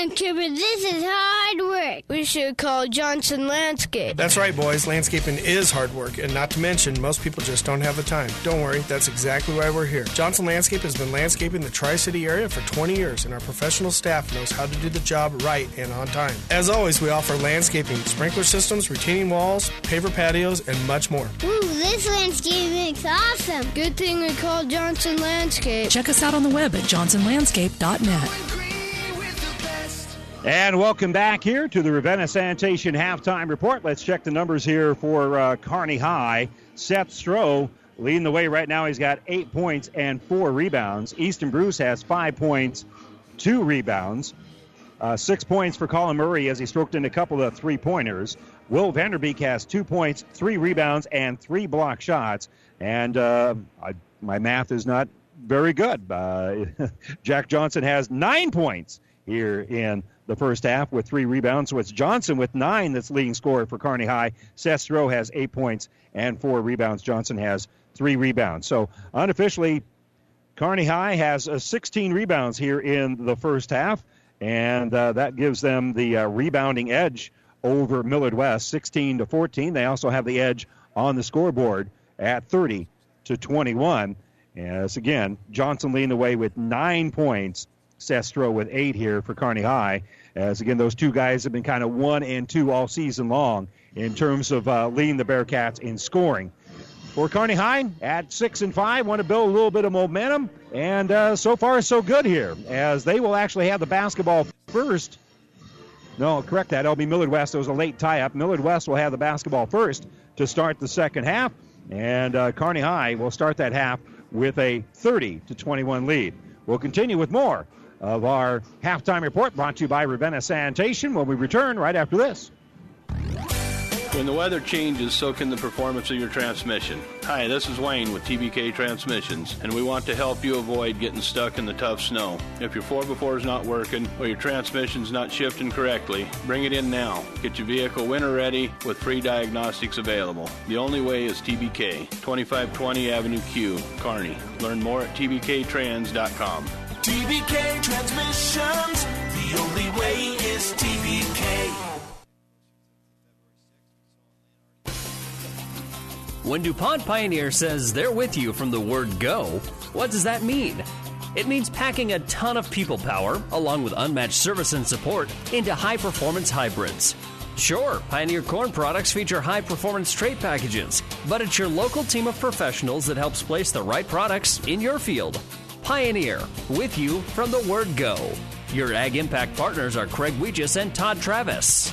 Man, Kipper, this is hard work. We should call Johnson Landscape. That's right, boys. Landscaping is hard work, and not to mention, most people just don't have the time. Don't worry, that's exactly why we're here. Johnson Landscape has been landscaping the Tri City area for 20 years, and our professional staff knows how to do the job right and on time. As always, we offer landscaping, sprinkler systems, retaining walls, paver patios, and much more. Ooh, this landscaping's awesome. Good thing we called Johnson Landscape. Check us out on the web at johnsonlandscape.net. And welcome back here to the Ravenna Sanitation halftime report. Let's check the numbers here for uh, Kearney High. Seth Stroh leading the way right now. He's got eight points and four rebounds. Easton Bruce has five points, two rebounds. Uh, six points for Colin Murray as he stroked in a couple of three pointers. Will Vanderbeek has two points, three rebounds, and three block shots. And uh, I, my math is not very good. Uh, [LAUGHS] Jack Johnson has nine points here in the first half with three rebounds. So it's Johnson with nine that's leading scorer for Kearney High. Seth Stroh has eight points and four rebounds. Johnson has three rebounds. So unofficially, Kearney High has uh, 16 rebounds here in the first half, and uh, that gives them the uh, rebounding edge over Millard West, 16 to 14. They also have the edge on the scoreboard at 30 to 21. As again, Johnson leading the way with nine points. Seth Stroh with eight here for Kearney High. As again, those two guys have been kind of one and two all season long in terms of uh, leading the Bearcats in scoring. For Kearney High at six and five, want to build a little bit of momentum, and uh, so far so good here, as they will actually have the basketball first. No, correct that. It'll be Millard West. It was a late tie-up. Millard West will have the basketball first to start the second half, and uh, Kearney High will start that half with a 30 to 21 lead. We'll continue with more of our halftime report brought to you by Ravenna Sanitation when we return right after this. When the weather changes, so can the performance of your transmission. Hi, this is Wayne with TBK Transmissions, and we want to help you avoid getting stuck in the tough snow. If your 4x4 is not working or your transmission's not shifting correctly, bring it in now. Get your vehicle winter ready with free diagnostics available. The only way is TBK, 2520 Avenue Q, Kearney. Learn more at tbktrans.com. TBK Transmissions, the only way is TBK. When DuPont Pioneer says they're with you from the word go, what does that mean? It means packing a ton of people power, along with unmatched service and support, into high performance hybrids. Sure, Pioneer Corn products feature high performance trait packages, but it's your local team of professionals that helps place the right products in your field. Pioneer, with you from the word go. Your Ag Impact partners are Craig Weegis and Todd Travis.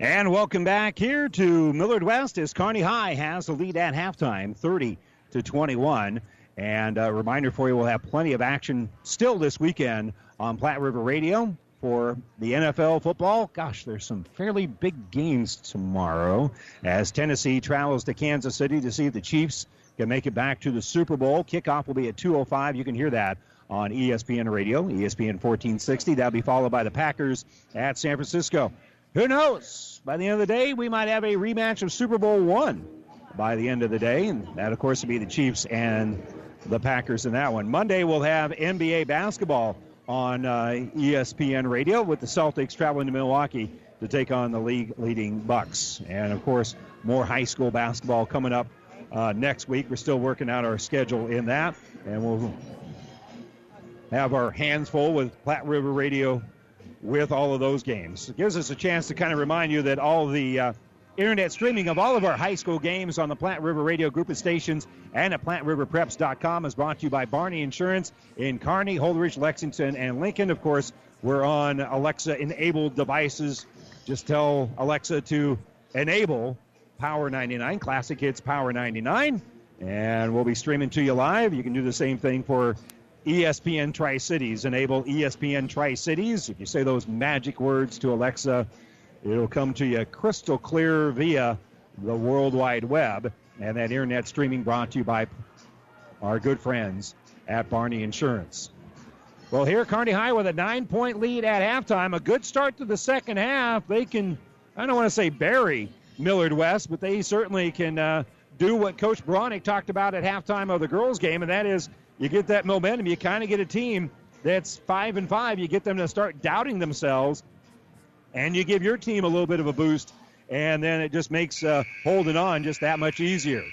And welcome back here to Millard West as Kearney High has the lead at halftime, 30 to 21. And a reminder for you, we'll have plenty of action still this weekend on Platte River Radio for the NFL football. Gosh, there's some fairly big games tomorrow as Tennessee travels to Kansas City to see if the Chiefs can make it back to the Super Bowl. Kickoff will be at 2:05. You can hear that on ESPN Radio, ESPN 1460. That'll be followed by the Packers at San Francisco. Who knows? By the end of the day, we might have a rematch of Super Bowl one by the end of the day. And that, of course, would be the Chiefs and the Packers in that one. Monday, we'll have NBA basketball on uh, ESPN Radio with the Celtics traveling to Milwaukee to take on the league leading Bucks. And, of course, more high school basketball coming up uh, next week. We're still working out our schedule in that. And we'll have our hands full with Platte River Radio with all of those games. It gives us a chance to kind of remind you that all the uh, internet streaming of all of our high school games on the Platte River Radio group of stations and at PlatteRiverPreps.com is brought to you by Barney Insurance in Kearney, Holdrege, Lexington, and Lincoln. Of course, we're on Alexa enabled devices. Just tell Alexa to enable Power 99, Classic Hits Power 99, and we'll be streaming to you live. You can do the same thing for ESPN Tri Cities. Enable ESPN Tri Cities. If you say those magic words to Alexa, it'll come to you crystal clear via the World Wide Web. And that internet streaming brought to you by our good friends at Barney Insurance. Well, here Kearney High with a nine point lead at halftime. A good start to the second half. They can, I don't want to say bury Millard West, but they certainly can uh, do what Coach Bronick talked about at halftime of the girls' game, and that is you get that momentum. You kind of get a team that's five and five. You get them to start doubting themselves, and you give your team a little bit of a boost, and then it just makes uh, holding on just that much easier.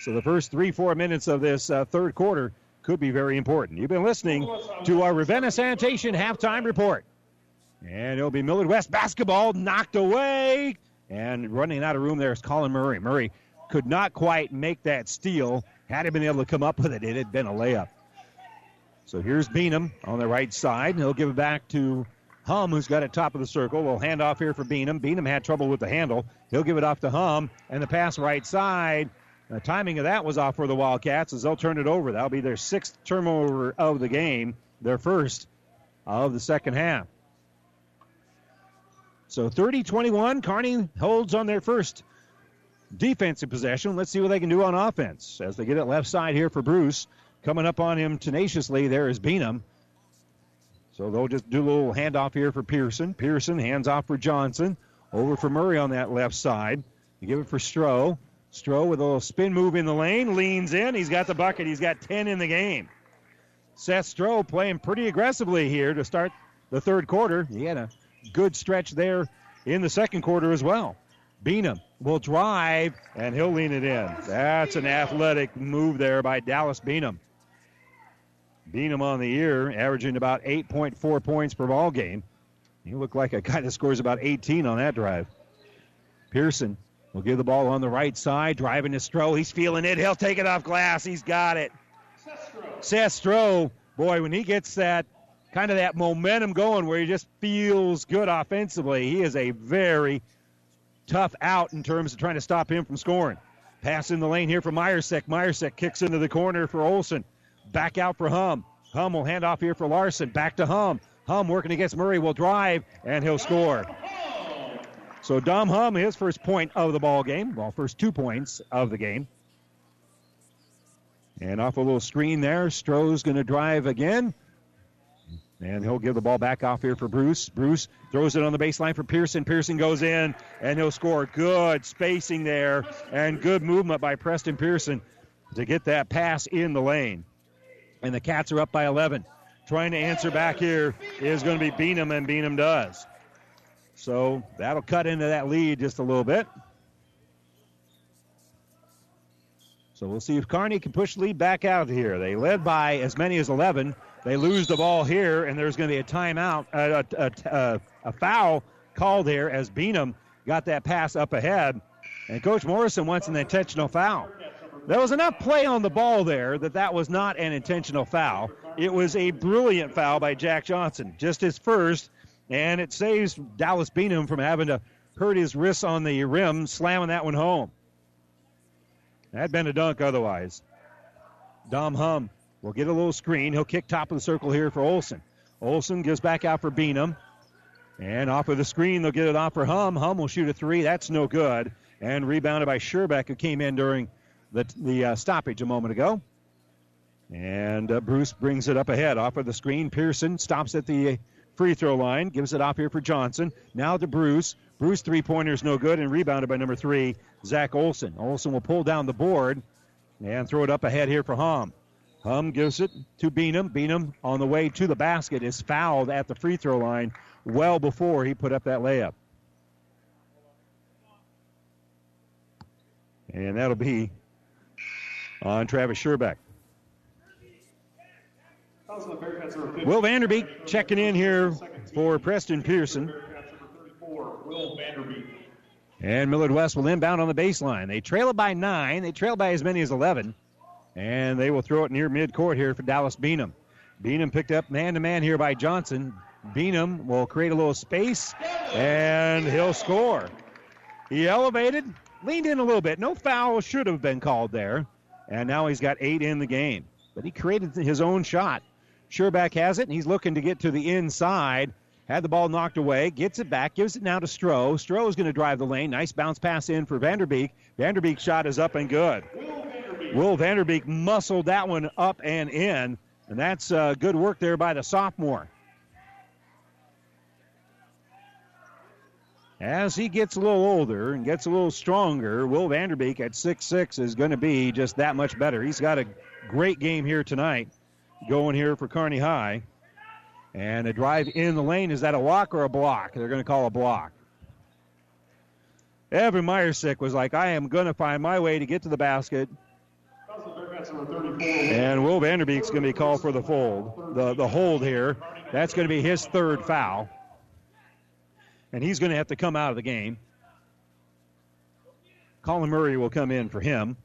So the first three, four minutes of this uh, third quarter could be very important. You've been listening to our Ravenna Sanitation halftime report. And it'll be Millard West basketball knocked away. And running out of room there is Colin Murray. Murray could not quite make that steal. Had he been able to come up with it, it had been a layup. So here's Beanham on the right side. He'll give it back to Hum, who's got it top of the circle. We'll hand off here for Beanham. Beanham had trouble with the handle. He'll give it off to Hum, and the pass right side. The timing of that was off for the Wildcats as they'll turn it over. That'll be their sixth turnover of the game, their first of the second half. So 30 21, Kearney holds on their first defensive possession. Let's see what they can do on offense as they get it left side here for Bruce. Coming up on him tenaciously, there is Beanham. So they'll just do a little handoff here for Pearson. Pearson hands off for Johnson. Over for Murray on that left side. You give it for Stroh. Stroh with a little spin move in the lane, leans in. He's got the bucket. He's got 10 in the game. Seth Stroh playing pretty aggressively here to start the third quarter. He had a good stretch there in the second quarter as well. Beanham will drive, and he'll lean it in. That's an athletic move there by Dallas Beanham. Beanham on the year, averaging about 8.4 points per ball game. He looked like a guy that scores about 18 on that drive. Pearson will give the ball on the right side, driving to Stroh. He's feeling it. He'll take it off glass. He's got it. Seth Stroh, boy, when he gets that kind of that momentum going where he just feels good offensively, he is a very tough out in terms of trying to stop him from scoring. Pass in the lane here for Meyersick. Meyersick kicks into the corner for Olson. Back out for Hum. Hum will hand off here for Larson. Back to Hum. Hum working against Murray will drive and he'll score. So Dom Hum, his first point of the ball game, well, first two points of the game. And off a little screen there, Stroh's going to drive again. And he'll give the ball back off here for Bruce. Bruce throws it on the baseline for Pearson. Pearson goes in and he'll score. Good spacing there and good movement by Preston Pearson to get that pass in the lane. And the Cats are up by 11. Trying to answer back here is going to be Beanham, and Beanham does. So that'll cut into that lead just a little bit. So we'll see if Kearney can push lead back out here. They led by as many as 11. They lose the ball here, and there's going to be a timeout, uh, a, a, a, foul called here as Beanham got that pass up ahead. And Coach Morrison wants an intentional foul. There was enough play on the ball there that that was not an intentional foul. It was a brilliant foul by Jack Johnson, just his first, and it saves Dallas Beanham from having to hurt his wrists on the rim, slamming that one home. That'd been a dunk otherwise. Dom Hum will get a little screen. He'll kick top of the circle here for Olson. Olson gives back out for Beanham. And off of the screen, they'll get it off for Hum. Hum will shoot a three. That's no good. And rebounded by Sherbeck, who came in during the, the uh, stoppage a moment ago. And uh, Bruce brings it up ahead off of the screen. Pearson stops at the free throw line, gives it off here for Johnson. Now to Bruce. Bruce three pointers no good and rebounded by number three, Zach Olson. Olson will pull down the board and throw it up ahead here for Hum. Hum gives it to Beanham. Beanham on the way to the basket is fouled at the free throw line well before he put up that layup. And that'll be on Travis Sherbeck. Will Vanderbeek checking in here for Preston Pearson. And Millard West will inbound on the baseline. They trail it by nine. They trail by as many as 11. And they will throw it near midcourt here for Dallas Beanham. Beanham picked up man to man here by Johnson. Beanham will create a little space and he'll score. He elevated, leaned in a little bit. No foul should have been called there. And now he's got eight in the game. But he created his own shot. Sherbeck has it, and he's looking to get to the inside. Had the ball knocked away, gets it back, gives it now to Stroh. Stroh is going to drive the lane. Nice bounce pass in for Vanderbeek. Vanderbeek's shot is up and good. Will Vanderbeek muscled that one up and in, and that's uh, good work there by the sophomore. As he gets a little older and gets a little stronger, Will Vanderbeek at 6'6 is going to be just that much better. He's got a great game here tonight going here for Kearney High. And a drive in the lane, is that a walk or a block? They're going to call a block. Evan Meyersick was like, I am going to find my way to get to the basket. And Will Vanderbeek's going to be called for the fold, the, the hold here. That's going to be his third foul. And he's going to have to come out of the game. Colin Murray will come in for him.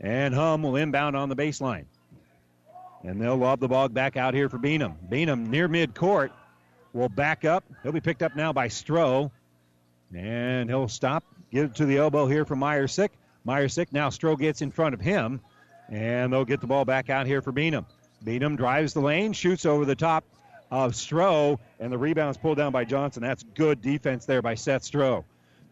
And Hum will inbound on the baseline. And they'll lob the ball back out here for Beanham. Beanham near midcourt will back up. He'll be picked up now by Stroh. And he'll stop, get it to the elbow here for Meyersick. Meyersick now Stroh gets in front of him. And they'll get the ball back out here for Beanham. Beanham drives the lane, shoots over the top of Stroh, and the rebound's pulled down by Johnson. That's good defense there by Seth Stroh.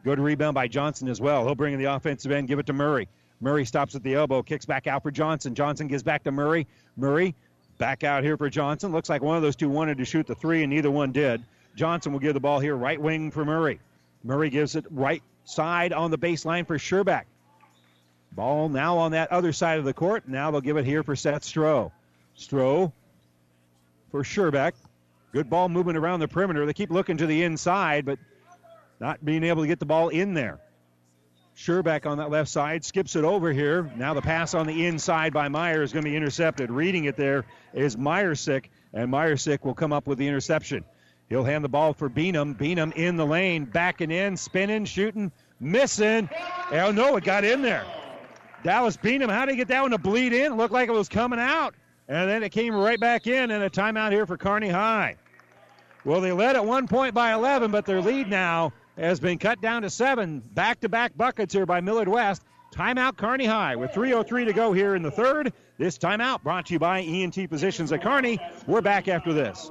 Good rebound by Johnson as well. He'll bring in the offensive end, give it to Murray. Murray stops at the elbow, kicks back out for Johnson. Johnson gives back to Murray. Murray back out here for Johnson. Looks like one of those two wanted to shoot the three, and neither one did. Johnson will give the ball here, right wing for Murray. Murray gives it right side on the baseline for Sherbeck. Ball now on that other side of the court. Now they'll give it here for Seth Stroh. Stroh for Sherbeck. Good ball movement around the perimeter. They keep looking to the inside, but not being able to get the ball in there. Sherbeck on that left side skips it over here. Now the pass on the inside by Meyer is going to be intercepted. Reading it there is Meyersick, and Meyersick will come up with the interception. He'll hand the ball for Beanham. Beanham in the lane, backing in, spinning, shooting, missing. Oh no, it got in there. Dallas Beanham, how did he get that one to bleed in? It looked like it was coming out. And then it came right back in, and a timeout here for Kearney High. Well, they led at one point by 11, but their lead now has been cut down to seven. Back to back buckets here by Millard West. Timeout Kearney High with 3.03 to go here in the third. This timeout brought to you by ENT Physicians at Kearney. We're back after this.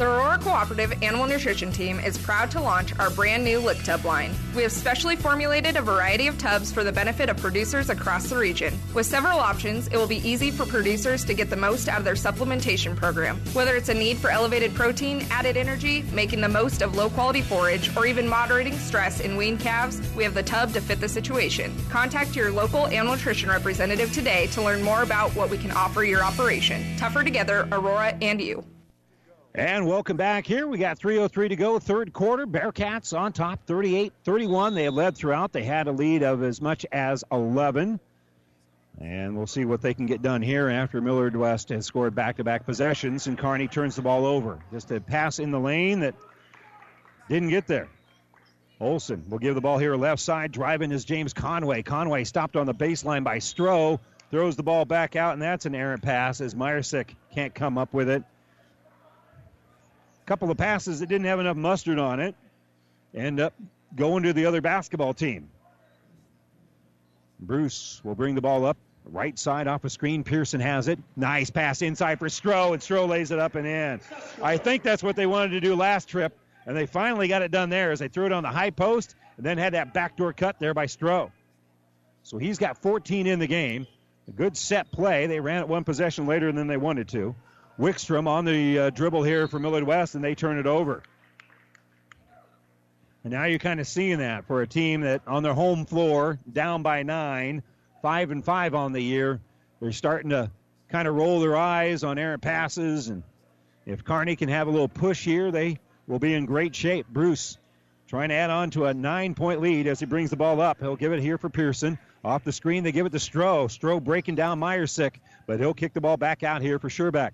The Aurora Cooperative Animal Nutrition Team is proud to launch our brand new Lick Tub line. We have specially formulated a variety of tubs for the benefit of producers across the region. With several options, it will be easy for producers to get the most out of their supplementation program. Whether it's a need for elevated protein, added energy, making the most of low quality forage, or even moderating stress in weaned calves, we have the tub to fit the situation. Contact your local animal nutrition representative today to learn more about what we can offer your operation. Tougher together, Aurora and you. And welcome back here. We got 3.03 to go, third quarter. Bearcats on top, 38 31. They led throughout. They had a lead of as much as 11. And we'll see what they can get done here after Millard West has scored back to back possessions and Kearney turns the ball over. Just a pass in the lane that didn't get there. Olson will give the ball here left side. Driving is James Conway. Conway stopped on the baseline by Stroh. Throws the ball back out, and that's an errant pass as Meyersick can't come up with it couple of passes that didn't have enough mustard on it end up going to the other basketball team. Bruce will bring the ball up. Right side off a screen. Pearson has it. Nice pass inside for Stroh, and Stroh lays it up and in. I think that's what they wanted to do last trip, and they finally got it done there as they threw it on the high post and then had that backdoor cut there by Stroh. So he's got 14 in the game. A good set play. They ran it one possession later than they wanted to. Wickstrom on the uh, dribble here for Millard West, and they turn it over. And now you're kind of seeing that for a team that on their home floor, down by nine, five and five on the year, they're starting to kind of roll their eyes on errant passes. And if Kearney can have a little push here, they will be in great shape. Bruce trying to add on to a nine point lead as he brings the ball up. He'll give it here for Pearson. Off the screen, they give it to Stroh. Stroh breaking down Meyersick, but he'll kick the ball back out here for Sherbeck.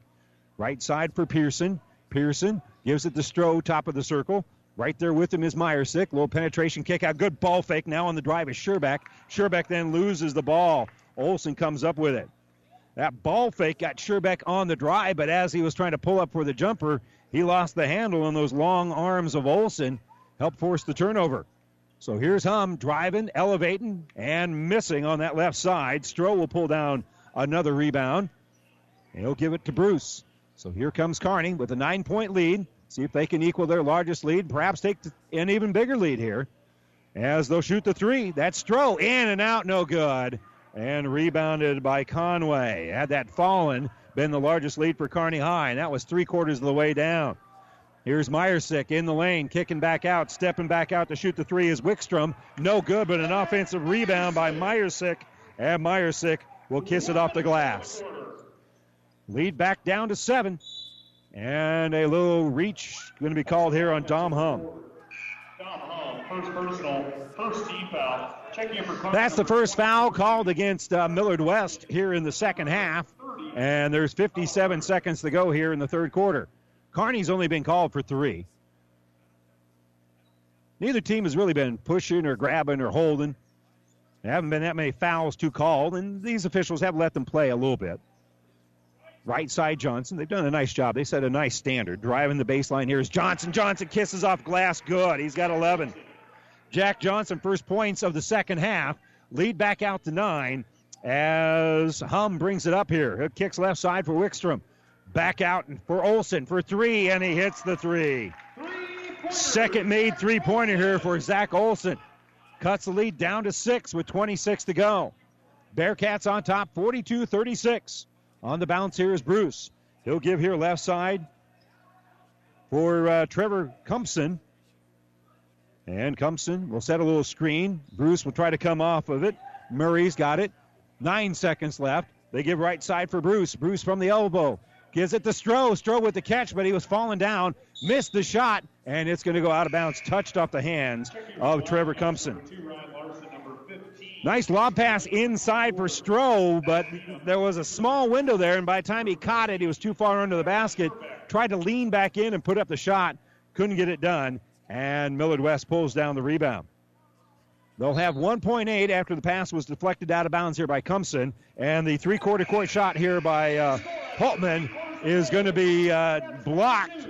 Right side for Pearson. Pearson gives it to Stroh, top of the circle. Right there with him is Meyersick. Little penetration kick out. Good ball fake. Now on the drive is Sherbeck. Sherbeck then loses the ball. Olson comes up with it. That ball fake got Sherbeck on the drive, but as he was trying to pull up for the jumper, he lost the handle on those long arms of Olson. Helped force the turnover. So here's Hum driving, elevating, and missing on that left side. Stroh will pull down another rebound. And he'll give it to Bruce. So here comes Kearney with a nine point lead. See if they can equal their largest lead, perhaps take an even bigger lead here. As they'll shoot the three. That's Stroh. In and out, no good. And rebounded by Conway. Had that fallen, been the largest lead for Kearney High, and that was three quarters of the way down. Here's Meyersick in the lane, kicking back out, stepping back out to shoot the three is Wickstrom. No good, but an offensive rebound by Meyersick. And Meyersick will kiss it off the glass. Lead back down to seven. And a little reach going to be called here on Dom Hum. Dom Hum, first personal, first team foul. Checking in for That's the first foul called against uh, Millard West here in the second half. And there's 57 seconds to go here in the third quarter. Kearney's only been called for three. Neither team has really been pushing or grabbing or holding. There haven't been that many fouls to call, and these officials have let them play a little bit. Right side Johnson. They've done a nice job. They set a nice standard. Driving the baseline here is Johnson. Johnson kisses off glass. Good. He's got 11. Jack Johnson, first points of the second half. Lead back out to nine as Hum brings it up here. It kicks left side for Wickstrom. Back out for Olson for three, and he hits the three. Second made three pointer here for Zach Olson. Cuts the lead down to six with 26 to go. Bearcats on top 42 36. On the bounce here is Bruce. He'll give here left side for uh, Trevor Cumpson. And Cumpson will set a little screen. Bruce will try to come off of it. Murray's got it. Nine seconds left. They give right side for Bruce. Bruce from the elbow. Gives it to Stroh. Stroh with the catch, but he was falling down. Missed the shot, and it's going to go out of bounds. Touched off the hands of Trevor Cumpson. Nice lob pass inside for Stroh, but there was a small window there, and by the time he caught it, he was too far under the basket. Tried to lean back in and put up the shot. Couldn't get it done, and Millard West pulls down the rebound. They'll have 1.8 after the pass was deflected out of bounds here by Cumpson, and the three-quarter court shot here by uh, Holtman is going to be uh, blocked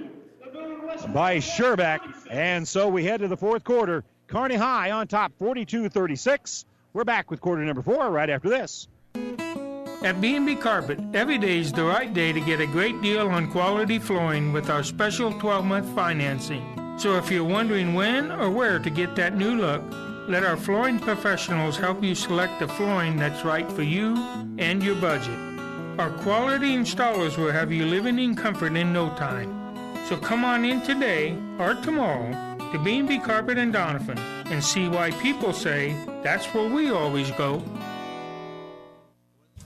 by Sherbeck, and so we head to the fourth quarter. Kearney High on top, 42-36. We're back with quarter number four right after this. At B&B Carpet, every day is the right day to get a great deal on quality flooring with our special 12-month financing. So if you're wondering when or where to get that new look, let our flooring professionals help you select the flooring that's right for you and your budget. Our quality installers will have you living in comfort in no time. So come on in today or tomorrow to B&B Carpet and Donovan and see why people say that's where we always go.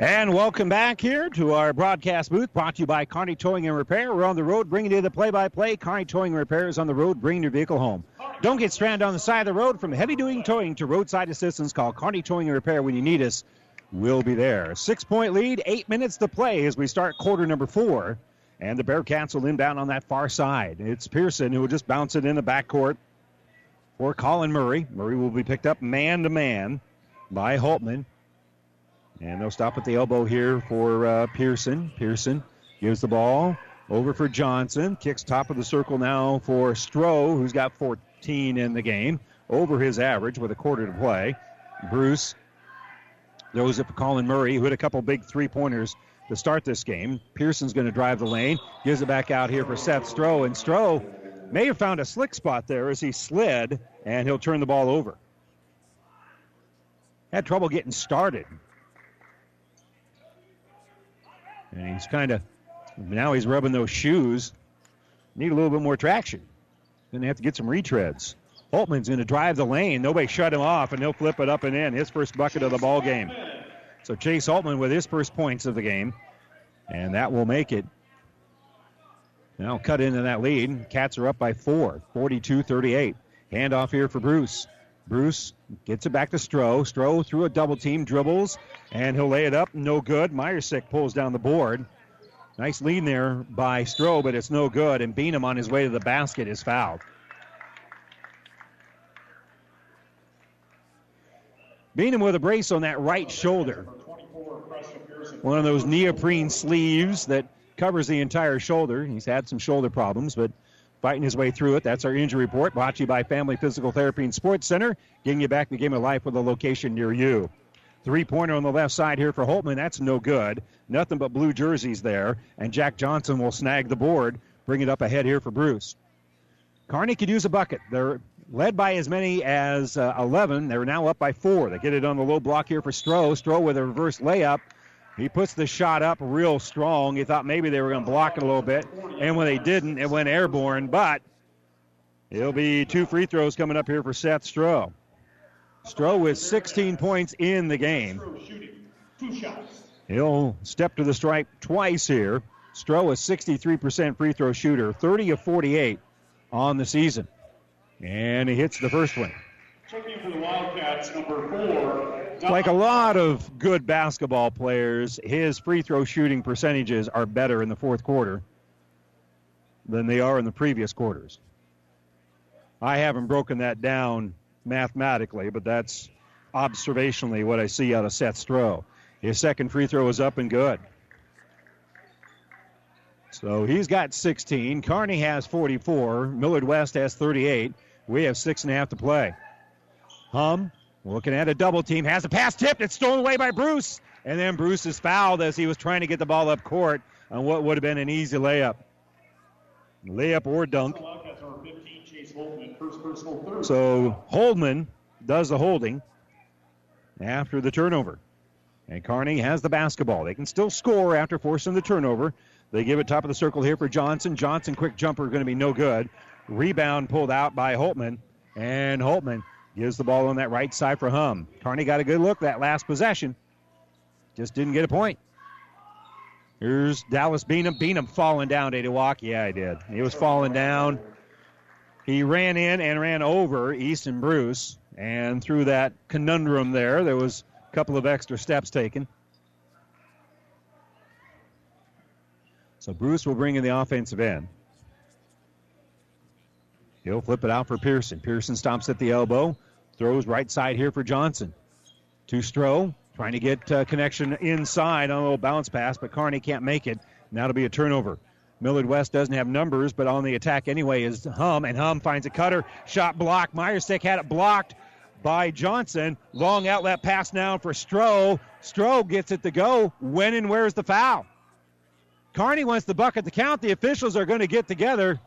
And welcome back here to our broadcast booth brought to you by Kearney Towing and Repair. We're on the road bringing you the play by play. Kearney Towing and Repair is on the road bringing your vehicle home. Don't get stranded on the side of the road from heavy duty towing to roadside assistance. Call Kearney Towing and Repair when you need us. We'll be there. Six point lead, eight minutes to play as we start quarter number four. And the Bearcats will inbound on that far side. It's Pearson who will just bounce it in the backcourt for Colin Murray. Murray will be picked up man to man by Holtman. And they'll stop at the elbow here for uh, Pearson. Pearson gives the ball over for Johnson. Kicks top of the circle now for Stroh, who's got 14 in the game, over his average with a quarter to play. Bruce throws it for Colin Murray, who hit a couple big three pointers to start this game. Pearson's going to drive the lane, gives it back out here for Seth Stroh, and Stroh may have found a slick spot there as he slid, and he'll turn the ball over. had trouble getting started. And he's kind of, now he's rubbing those shoes. Need a little bit more traction. Going to have to get some retreads. Holtman's going to drive the lane. Nobody shut him off, and he'll flip it up and in. His first bucket of the ball game. So Chase Holtman with his first points of the game, and that will make it. Now cut into that lead. Cats are up by four, 42-38. Handoff here for Bruce. Bruce gets it back to Stroh. Stroh through a double team, dribbles, and he'll lay it up. No good. Meyersick pulls down the board. Nice lead there by Stroh, but it's no good. And Beanham on his way to the basket is fouled. Beanham with a brace on that right shoulder. One of those neoprene sleeves that covers the entire shoulder. He's had some shoulder problems, but fighting his way through it. That's our injury report brought to you by Family Physical Therapy and Sports Center, getting you back the game of life with a location near you. Three pointer on the left side here for Holtman. That's no good. Nothing but blue jerseys there. And Jack Johnson will snag the board, bring it up ahead here for Bruce. Kearney could use a bucket. They're led by as many as uh, 11. They're now up by four. They get it on the low block here for Stroh. Stroh with a reverse layup. He puts the shot up real strong. He thought maybe they were going to block it a little bit. And when they didn't, it went airborne. But it'll be two free throws coming up here for Seth Stroh. Stroh with 16 points in the game. He'll step to the stripe twice here. Stroh is 63% free throw shooter, 30 of 48 on the season. And he hits the first one. Checking for the Wildcats, number four. Like a lot of good basketball players, his free throw shooting percentages are better in the fourth quarter than they are in the previous quarters. I haven't broken that down mathematically, but that's observationally what I see out of Seth Stroh. His second free throw is up and good. So he's got 16. Kearney has 44. Millard West has 38. We have six and a half to play. Hum looking at a double team. Has a pass tipped. It's stolen away by Bruce. And then Bruce is fouled as he was trying to get the ball up court on what would have been an easy layup. Layup or dunk. So Holtman does the holding after the turnover. And Kearney has the basketball. They can still score after forcing the turnover. They give it top of the circle here for Johnson. Johnson, quick jumper, going to be no good. Rebound pulled out by Holtman. And Holtman gives the ball on that right side for Hum. Kearney got a good look that last possession. Just didn't get a point. Here's Dallas Beanham. Beanham falling down. He walk? Yeah, he did. He was falling down. He ran in and ran over Easton Bruce. And through that conundrum there, there was a couple of extra steps taken. So Bruce will bring in the offensive end. He'll flip it out for Pearson. Pearson stops at the elbow, throws right side here for Johnson. To Stroh, trying to get uh, connection inside on a little bounce pass, but Kearney can't make it. Now it'll be a turnover. Millard West doesn't have numbers, but on the attack anyway is Hum, and Hum finds a cutter. Shot blocked. Meyersick had it blocked by Johnson. Long outlet pass now for Stroh. Stroh gets it to go. When and where's the foul? Kearney wants the bucket to count. The officials are going to get together,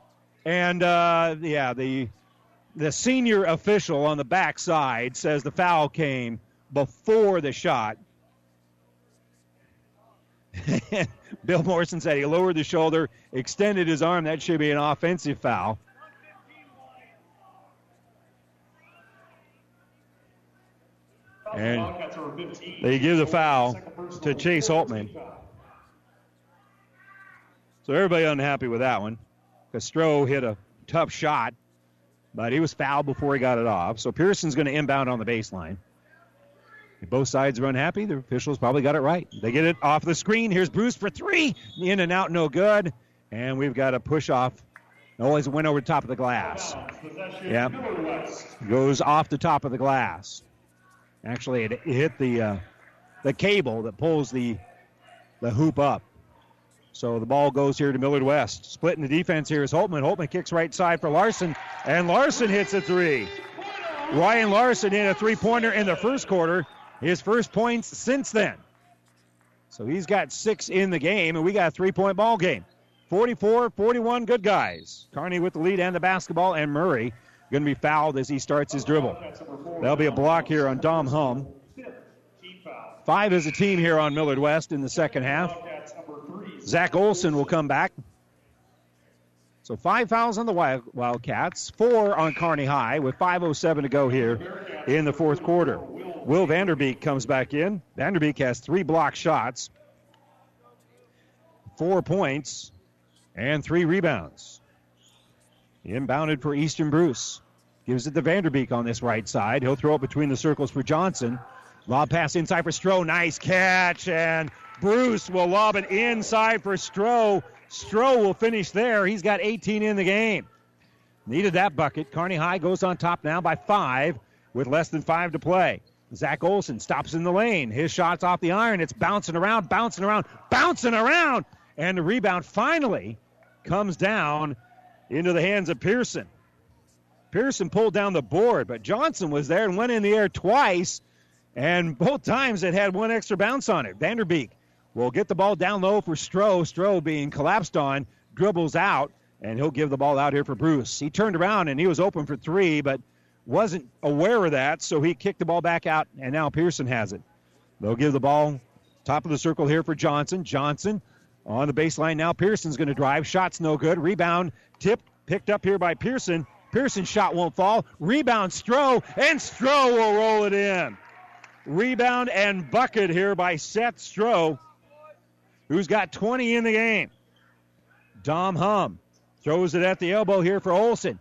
and uh, yeah, the the senior official on the backside says the foul came before the shot. [LAUGHS] Bill Morrison said he lowered the shoulder, extended his arm. That should be an offensive foul. And they give the foul to Chase Holtman. So everybody unhappy with that one. Castro hit a tough shot, but he was fouled before he got it off. So Pearson's going to inbound on the baseline. Both sides are unhappy, the officials probably got it right. They get it off the screen. Here's Bruce for three. In and out, no good. And we've got a push off. Always went over the top of the glass. Yeah. Goes off the top of the glass. Actually, it hit the uh, the cable that pulls the the hoop up. So the ball goes here to Millard West. Splitting the defense here is Holtman. Holtman kicks right side for Larson, and Larson hits a three. Ryan Larson hit a three pointer in the first quarter. His first points since then. So he's got six in the game, and we got a three point ball game. 44 41 good guys. Kearney with the lead and the basketball, and Murray going to be fouled as he starts his dribble. That'll be a block here on Dom Hum. Five as a team here on Millard West in the second half. Zach Olson will come back. So five fouls on the Wild, Wildcats, four on Kearney High with 5.07 to go here in the fourth quarter. Will Vanderbeek comes back in. Vanderbeek has three block shots, four points, and three rebounds. Inbounded for Easton Bruce. Gives it to Vanderbeek on this right side. He'll throw it between the circles for Johnson. Lob pass inside for Stroh. Nice catch. And Bruce will lob it inside for Stroh. Stroh will finish there. He's got 18 in the game. Needed that bucket. Kearney High goes on top now by five with less than five to play. Zach Olson stops in the lane. His shot's off the iron. It's bouncing around, bouncing around, bouncing around. And the rebound finally comes down into the hands of Pearson. Pearson pulled down the board, but Johnson was there and went in the air twice, and both times it had one extra bounce on it. Vanderbeek will get the ball down low for Stroh. Stroh being collapsed on, dribbles out, and he'll give the ball out here for Bruce. He turned around and he was open for three, but wasn't aware of that, so he kicked the ball back out, and now Pearson has it. They'll give the ball top of the circle here for Johnson. Johnson on the baseline now. Pearson's going to drive. Shot's no good. Rebound tipped, picked up here by Pearson. Pearson shot won't fall. Rebound Stroh, and Stroh will roll it in. Rebound and bucket here by Seth Stroh, who's got 20 in the game. Dom Hum throws it at the elbow here for Olson.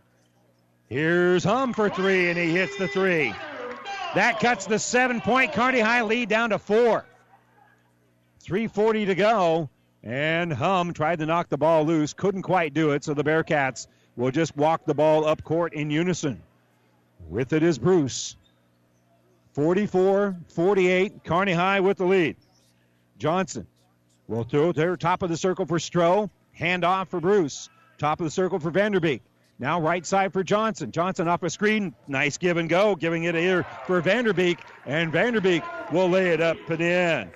Here's Hum for three, and he hits the three. That cuts the seven point Kearney High lead down to four. 3.40 to go, and Hum tried to knock the ball loose, couldn't quite do it, so the Bearcats will just walk the ball up court in unison. With it is Bruce. 44 48. Kearney High with the lead. Johnson will throw there, top of the circle for Stroh. Hand off for Bruce. Top of the circle for Vanderbeek. Now right side for Johnson. Johnson off a screen. Nice give and go. Giving it here for Vanderbeek. And Vanderbeek will lay it up and in.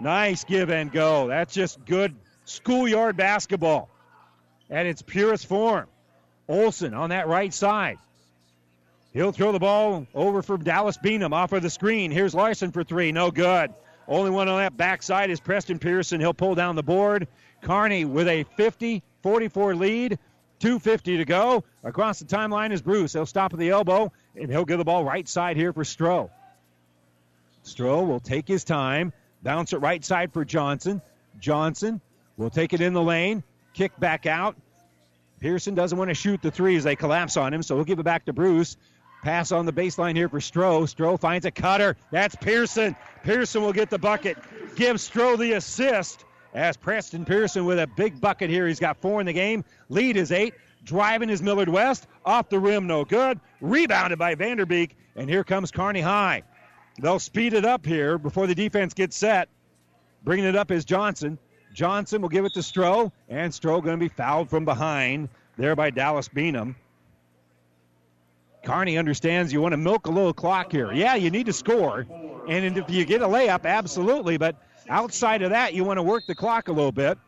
Nice give and go. That's just good schoolyard basketball at its purest form. Olson on that right side. He'll throw the ball over for Dallas Beanham off of the screen. Here's Larson for three. No good. Only one on that backside is Preston Pearson. He'll pull down the board. Kearney with a 50 44 lead. 2.50 to go. Across the timeline is Bruce. He'll stop at the elbow, and he'll give the ball right side here for Stroh. Stroh will take his time, bounce it right side for Johnson. Johnson will take it in the lane, kick back out. Pearson doesn't want to shoot the three as they collapse on him, so he'll give it back to Bruce. Pass on the baseline here for Stroh. Stroh finds a cutter. That's Pearson. Pearson will get the bucket. Gives Stroh the assist as Preston Pearson with a big bucket here. He's got four in the game. Lead is eight. Driving is Millard West. Off the rim, no good. Rebounded by Vanderbeek. And here comes Kearney High. They'll speed it up here before the defense gets set. Bringing it up is Johnson. Johnson will give it to Stroh, and Stroh going to be fouled from behind there by Dallas Beanham. Kearney understands you want to milk a little clock here. Yeah, you need to score. And if you get a layup, absolutely. But outside of that, you want to work the clock a little bit.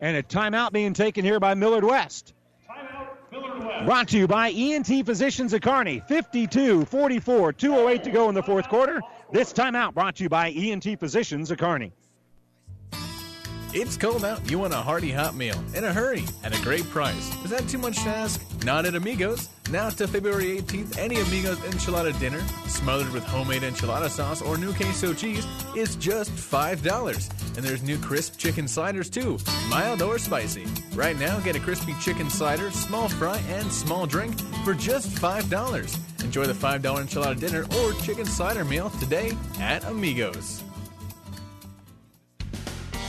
And a timeout being taken here by Millard West. Timeout, Millard West. Brought to you by ENT Physicians of Kearney. 52 44, 208 to go in the fourth quarter. This timeout brought to you by ENT Physicians of Kearney. It's cold out. You want a hearty hot meal in a hurry at a great price. Is that too much to ask? Not at Amigos. Now to February 18th, any Amigos enchilada dinner, smothered with homemade enchilada sauce or new queso cheese, is just $5. And there's new crisp chicken sliders too, mild or spicy. Right now, get a crispy chicken slider, small fry, and small drink for just $5. Enjoy the $5 enchilada dinner or chicken slider meal today at Amigos.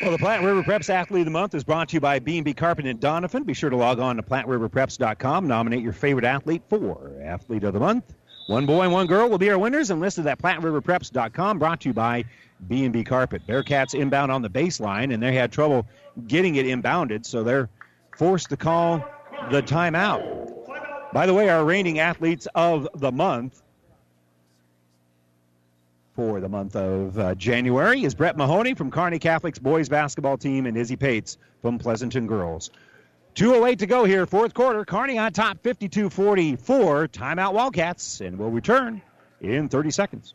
Well, the Platte River Preps Athlete of the Month is brought to you by B&B Carpet and Donovan. Be sure to log on to PlatteRiverPreps.com. Nominate your favorite athlete for Athlete of the Month. One boy and one girl will be our winners and listed at PlatteRiverPreps.com. Brought to you by B&B Carpet. Bearcats inbound on the baseline, and they had trouble getting it inbounded, so they're forced to call the timeout. By the way, our reigning athletes of the month for the month of uh, January is Brett Mahoney from Kearney Catholic's boys basketball team and Izzy Pates from Pleasanton Girls. 2.08 to go here, fourth quarter. Kearney on top 52 44. Timeout Wildcats, and we'll return in 30 seconds.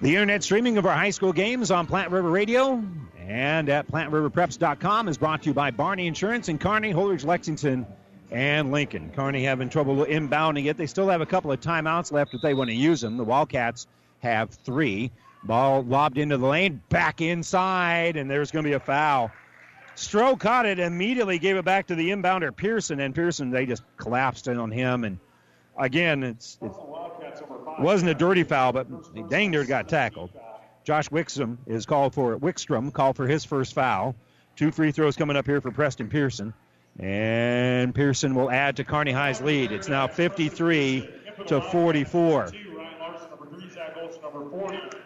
The internet streaming of our high school games on Platte River Radio and at platteriverpreps.com is brought to you by Barney Insurance in Kearney, Holdrege, Lexington, and Lincoln. Kearney having trouble inbounding it. They still have a couple of timeouts left if they want to use them. The Wildcats have three. Ball lobbed into the lane, back inside, and there's going to be a foul. Stroh caught it, immediately gave it back to the inbounder Pearson, and Pearson they just collapsed in on him. And again, it's, it's wasn't a dirty foul, but he dang near got tackled. Josh Wickstrom is called for Wickstrom called for his first foul. Two free throws coming up here for Preston Pearson. And Pearson will add to Kearney High's lead. It's now 53 to 44.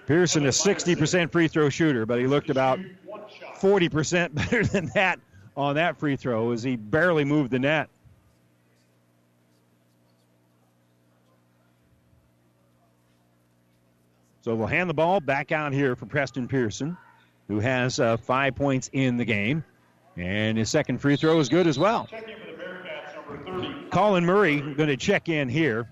Pearson is a 60% free throw shooter, but he looked about 40% [LAUGHS] better than that on that free throw as he barely moved the net. So we'll hand the ball back out here for Preston Pearson, who has uh, five points in the game. And his second free throw is good as well. Colin Murray going to check in here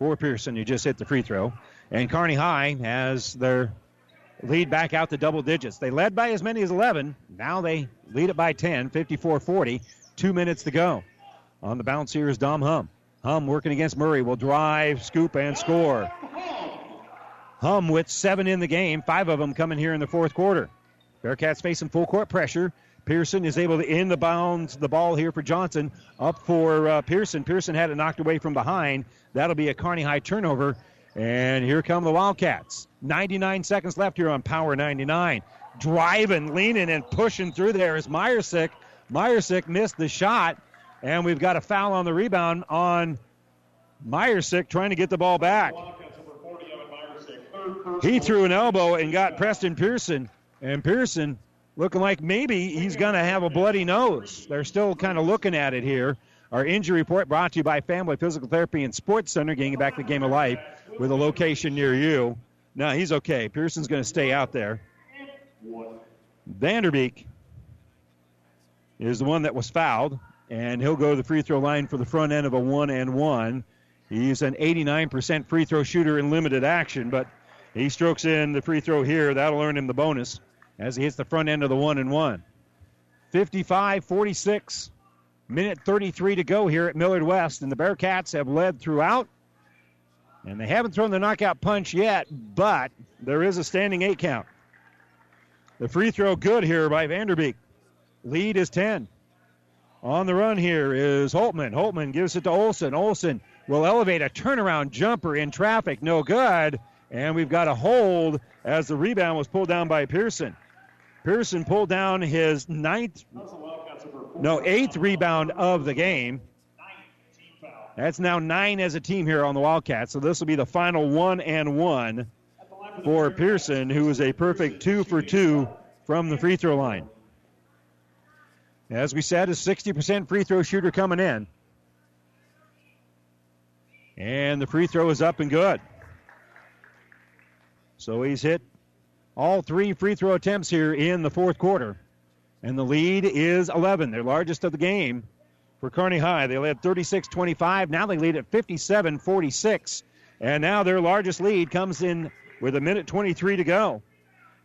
for Pearson, who just hit the free throw. And Kearney High has their lead back out to double digits. They led by as many as 11. Now they lead it by 10, 54 40. Two minutes to go. On the bounce here is Dom Hum. Hum working against Murray will drive, scoop, and score. Hum with seven in the game, five of them coming here in the fourth quarter. Bearcats facing full court pressure. Pearson is able to in the bounds the ball here for Johnson. Up for uh, Pearson. Pearson had it knocked away from behind. That'll be a Kearney High turnover. And here come the Wildcats. 99 seconds left here on Power 99. Driving, leaning, and pushing through there is Meyersick. Meyersick missed the shot, and we've got a foul on the rebound on Meyersick trying to get the ball back. He threw an elbow and got Preston Pearson, and Pearson looking like maybe he's going to have a bloody nose. They're still kind of looking at it here. Our injury report brought to you by Family Physical Therapy and Sports Center, getting back the game of life with a location near you. No, he's okay. Pearson's going to stay out there. Vanderbeek is the one that was fouled, and he'll go to the free throw line for the front end of a one and one. He's an 89% free throw shooter in limited action, but he strokes in the free throw here. That'll earn him the bonus as he hits the front end of the one and one. 55 46, minute 33 to go here at Millard West, and the Bearcats have led throughout. And they haven't thrown the knockout punch yet, but there is a standing eight count. The free throw good here by Vanderbeek. Lead is 10. On the run here is Holtman. Holtman gives it to Olson. Olson will elevate a turnaround jumper in traffic. No good. And we've got a hold as the rebound was pulled down by Pearson. Pearson pulled down his ninth, no, eighth rebound of the game. That's now nine as a team here on the Wildcats. So this will be the final one and one for Pearson, who is a perfect two for two from the free throw line. As we said, a 60% free throw shooter coming in. And the free throw is up and good. So he's hit all three free throw attempts here in the fourth quarter. And the lead is 11, their largest of the game for Kearney High. They led 36 25. Now they lead at 57 46. And now their largest lead comes in with a minute 23 to go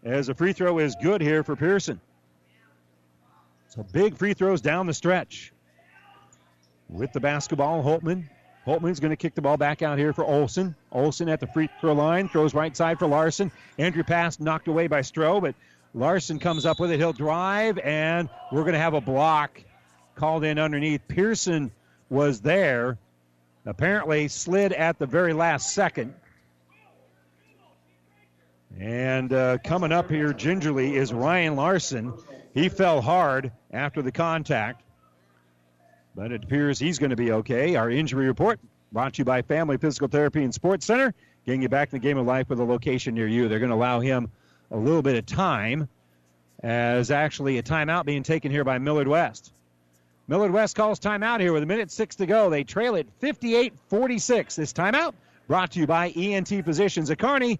as the free throw is good here for Pearson. So big free throws down the stretch. With the basketball, Holtman Holtman's going to kick the ball back out here for Olson. Olson at the free throw line, throws right side for Larson. Andrew pass knocked away by Stroh, but Larson comes up with it. He'll drive, and we're going to have a block called in underneath. Pearson was there, apparently slid at the very last second. And uh, coming up here gingerly is Ryan Larson. He fell hard after the contact, but it appears he's going to be okay. Our injury report brought to you by Family Physical Therapy and Sports Center, getting you back in the game of life with a location near you. They're going to allow him a little bit of time as actually a timeout being taken here by Millard West. Millard West calls timeout here with a minute six to go. They trail it 58 46. This timeout brought to you by ENT Physicians at Kearney,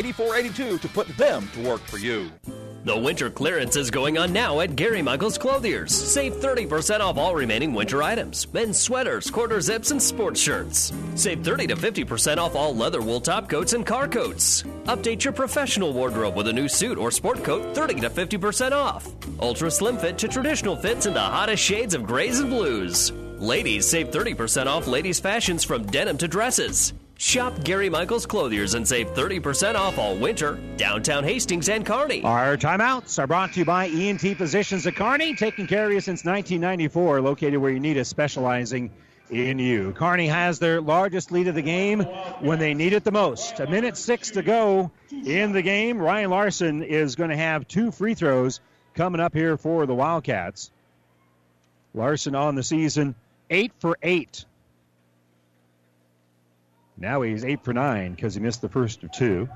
8482 to put them to work for you. The winter clearance is going on now at Gary Michaels Clothiers. Save 30% off all remaining winter items men's sweaters, quarter zips, and sports shirts. Save 30 to 50% off all leather wool top coats and car coats. Update your professional wardrobe with a new suit or sport coat 30 to 50% off. Ultra slim fit to traditional fits in the hottest shades of grays and blues. Ladies save 30% off ladies' fashions from denim to dresses. Shop Gary Michaels Clothiers and save 30% off all winter, downtown Hastings and Kearney. Our timeouts are brought to you by ENT Physicians at Kearney, taking care of you since 1994, located where you need us, specializing in you. Kearney has their largest lead of the game when they need it the most. A minute six to go in the game. Ryan Larson is going to have two free throws coming up here for the Wildcats. Larson on the season, eight for eight now he's eight for nine because he missed the first of two.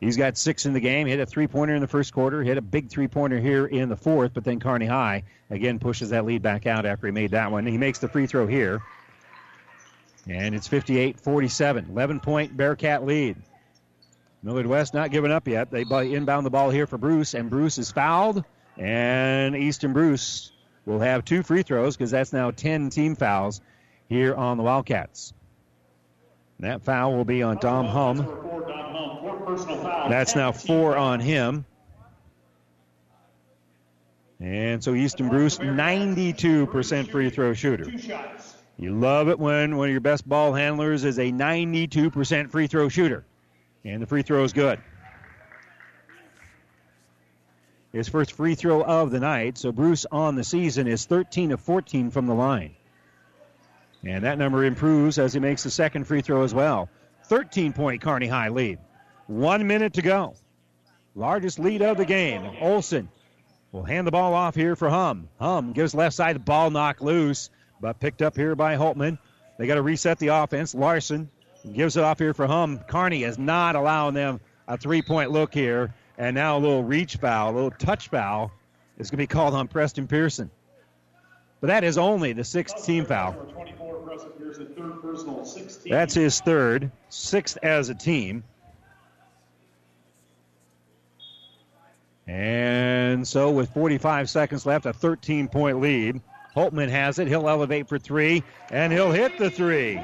He's got six in the game. Hit a three pointer in the first quarter. Hit a big three pointer here in the fourth, but then Kearney High again pushes that lead back out after he made that one. He makes the free throw here. And it's 58 47. 11 point Bearcat lead. Millard West not giving up yet. They inbound the ball here for Bruce, and Bruce is fouled. And Easton Bruce will have two free throws because that's now 10 team fouls here on the Wildcats. That foul will be on Dom Hum. That's now four on him. And so Easton Bruce, 92% free throw shooter. You love it when one of your best ball handlers is a 92% free throw shooter. And the free throw is good. His first free throw of the night. So Bruce on the season is 13 of 14 from the line. And that number improves as he makes the second free throw as well. 13 point Kearney High lead. One minute to go. Largest lead of the game. Olson will hand the ball off here for Hum. Hum gives left side the ball knocked loose, but picked up here by Holtman. They got to reset the offense. Larson gives it off here for Hum. Kearney is not allowing them a three point look here. And now a little reach foul, a little touch foul is going to be called on Preston Pearson. But that is only the sixth team foul. That's his third, sixth as a team. And so, with 45 seconds left, a 13 point lead. Holtman has it. He'll elevate for three, and he'll hit the three.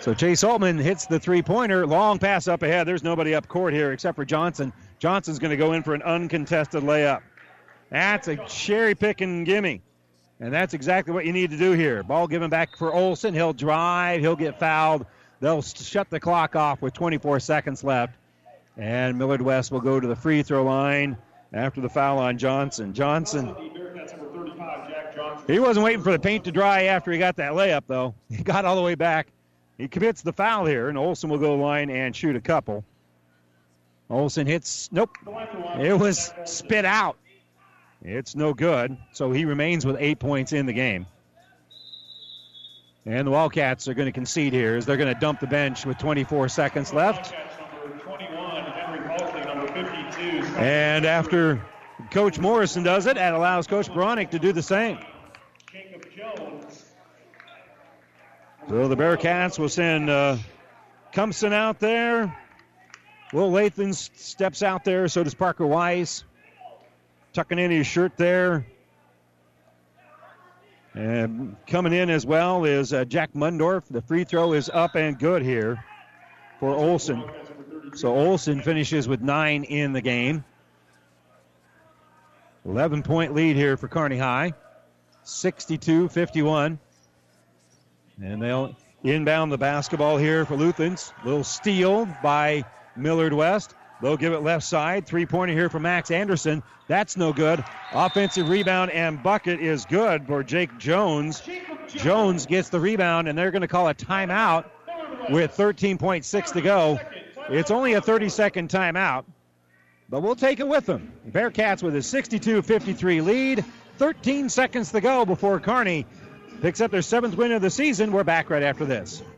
So Chase Holtman hits the three pointer. Long pass up ahead. There's nobody up court here except for Johnson. Johnson's going to go in for an uncontested layup. That's a cherry picking gimme. And that's exactly what you need to do here. Ball given back for Olson. He'll drive. He'll get fouled. They'll shut the clock off with 24 seconds left. And Millard West will go to the free throw line after the foul on Johnson. Johnson. He wasn't waiting for the paint to dry after he got that layup, though. [LAUGHS] He got all the way back. He commits the foul here, and Olson will go to the line and shoot a couple. Olson hits. Nope. It was spit out. It's no good. So he remains with eight points in the game. And the Wildcats are going to concede here as they're going to dump the bench with 24 seconds left. And after Coach Morrison does it, that allows Coach Bronick to do the same. So the Bearcats will send uh, Cumpson out there. Will Lathan steps out there. So does Parker Weiss. Tucking in his shirt there. And coming in as well is uh, Jack Mundorf. The free throw is up and good here for Olson. So Olson finishes with nine in the game. 11 point lead here for Kearney High. 62 51. And they'll inbound the basketball here for Luthans. Little steal by Millard West. They'll give it left side. Three pointer here for Max Anderson. That's no good. Offensive rebound and bucket is good for Jake Jones. Jones gets the rebound, and they're going to call a timeout with 13.6 to go. It's only a 30 second timeout, but we'll take it with them. Bearcats with a 62 53 lead. 13 seconds to go before Kearney picks up their seventh win of the season. We're back right after this.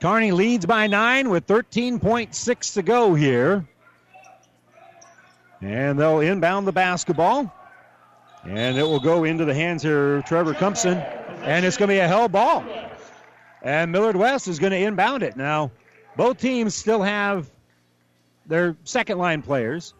Kearney leads by nine with 13.6 to go here. And they'll inbound the basketball. And it will go into the hands here of Trevor Cumpson. And it's going to be a hell ball. And Millard West is going to inbound it. Now, both teams still have their second line players.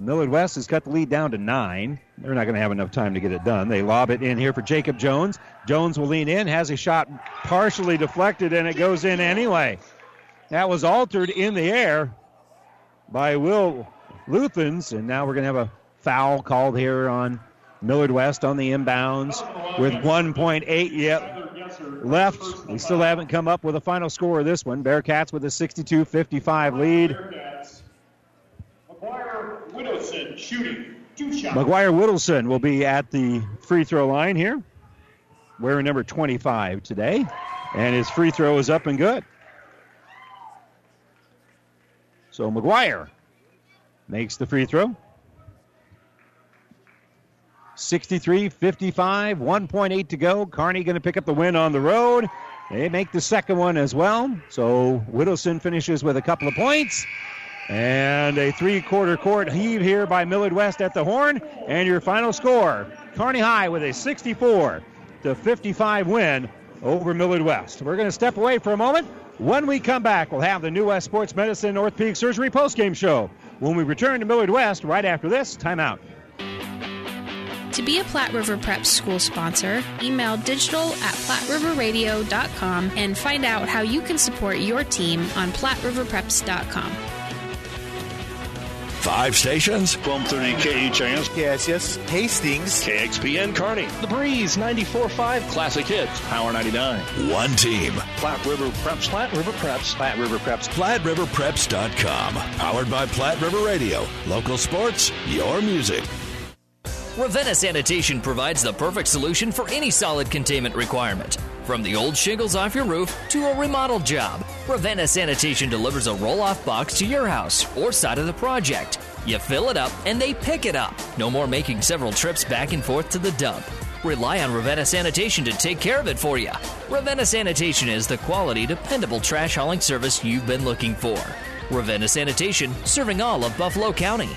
Millard West has cut the lead down to nine. They're not going to have enough time to get it done. They lob it in here for Jacob Jones. Jones will lean in, has a shot partially deflected, and it goes in anyway. That was altered in the air by Will Luthans, and now we're going to have a foul called here on Millard West on the inbounds with 1.8 yet left. We still haven't come up with a final score of this one. Bearcats with a 62 55 lead. Shooting. McGuire Whittleson will be at the free throw line here, wearing number 25 today. And his free throw is up and good. So McGuire makes the free throw. 63 55, 1.8 to go. Kearney going to pick up the win on the road. They make the second one as well. So Whittleson finishes with a couple of points. And a three quarter court heave here by Millard West at the horn. And your final score Kearney High with a 64 to 55 win over Millard West. We're going to step away for a moment. When we come back, we'll have the New West Sports Medicine Orthopedic Surgery postgame show. When we return to Millard West right after this, timeout. To be a Platte River Prep school sponsor, email digital at platteriverradio.com and find out how you can support your team on platteriverpreps.com. Five stations. 1230 KHAS. Yes, yes. Hastings. KXPN Kearney. The Breeze 94.5 Classic Hits. Power 99. One team. Platte River Preps. Platte River Preps. Platte River Preps. PlatteRiverPreps.com. Powered by Platte River Radio. Local sports, your music. Ravenna Sanitation provides the perfect solution for any solid containment requirement. From the old shingles off your roof to a remodel job, Ravenna Sanitation delivers a roll off box to your house or side of the project. You fill it up and they pick it up. No more making several trips back and forth to the dump. Rely on Ravenna Sanitation to take care of it for you. Ravenna Sanitation is the quality, dependable trash hauling service you've been looking for. Ravenna Sanitation, serving all of Buffalo County.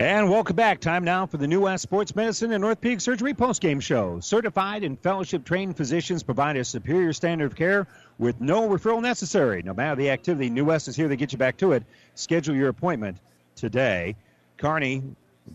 And welcome back. Time now for the New West Sports Medicine and Orthopedic Surgery postgame show. Certified and fellowship trained physicians provide a superior standard of care with no referral necessary. No matter the activity, New West is here to get you back to it. Schedule your appointment today. Kearney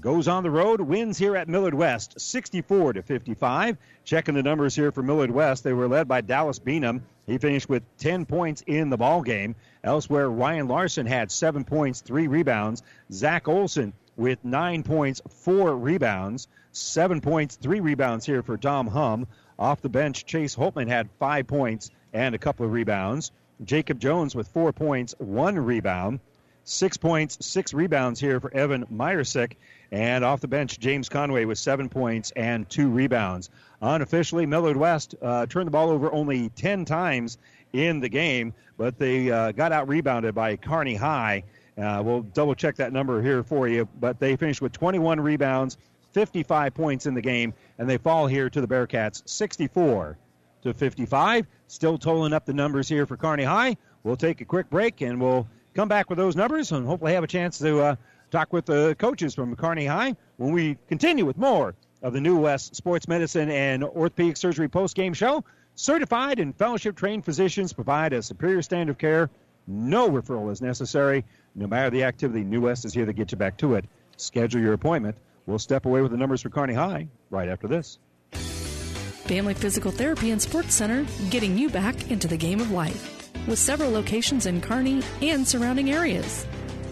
goes on the road, wins here at Millard West, 64 to 55. Checking the numbers here for Millard West, they were led by Dallas Beanham. He finished with 10 points in the ball game. Elsewhere, Ryan Larson had seven points, three rebounds. Zach Olson with nine points, four rebounds, seven points, three rebounds here for Dom Hum. Off the bench, Chase Holtman had five points and a couple of rebounds. Jacob Jones with four points, one rebound. Six points, six rebounds here for Evan Meyersick. And off the bench, James Conway with seven points and two rebounds. Unofficially, Millard West uh, turned the ball over only 10 times in the game, but they uh, got out rebounded by Kearney High. Uh, we'll double check that number here for you, but they finished with 21 rebounds, 55 points in the game, and they fall here to the Bearcats 64 to 55. Still totaling up the numbers here for Kearney High. We'll take a quick break and we'll come back with those numbers and hopefully have a chance to uh, talk with the coaches from Kearney High when we continue with more of the New West Sports Medicine and Orthopedic Surgery post-game show. Certified and fellowship trained physicians provide a superior standard of care. No referral is necessary. No matter the activity, New West is here to get you back to it. Schedule your appointment. We'll step away with the numbers for Kearney High right after this. Family Physical Therapy and Sports Center, getting you back into the game of life. With several locations in Kearney and surrounding areas.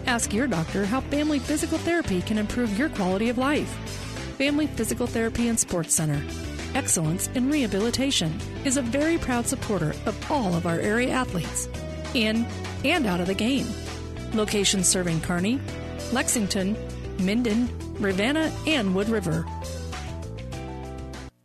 Ask your doctor how Family Physical Therapy can improve your quality of life. Family Physical Therapy and Sports Center. Excellence in Rehabilitation is a very proud supporter of all of our area athletes, in and out of the game. Locations serving Kearney, Lexington, Minden, Ravenna, and Wood River.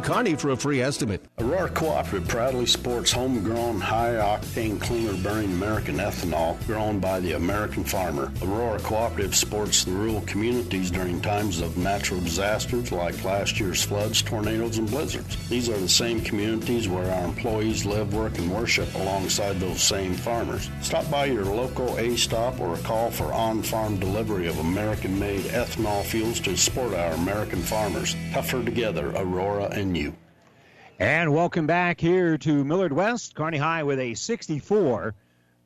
Kearney for a free estimate. Aurora Cooperative proudly sports homegrown, high octane, cleaner burning American ethanol grown by the American farmer. Aurora Cooperative sports the rural communities during times of natural disasters like last year's floods, tornadoes, and blizzards. These are the same communities where our employees live, work, and worship alongside those same farmers. Stop by your local A stop or call for on farm delivery of American made ethanol fuels to support our American farmers. Tougher together, Aurora and you. And welcome back here to Millard West. Kearney High with a 64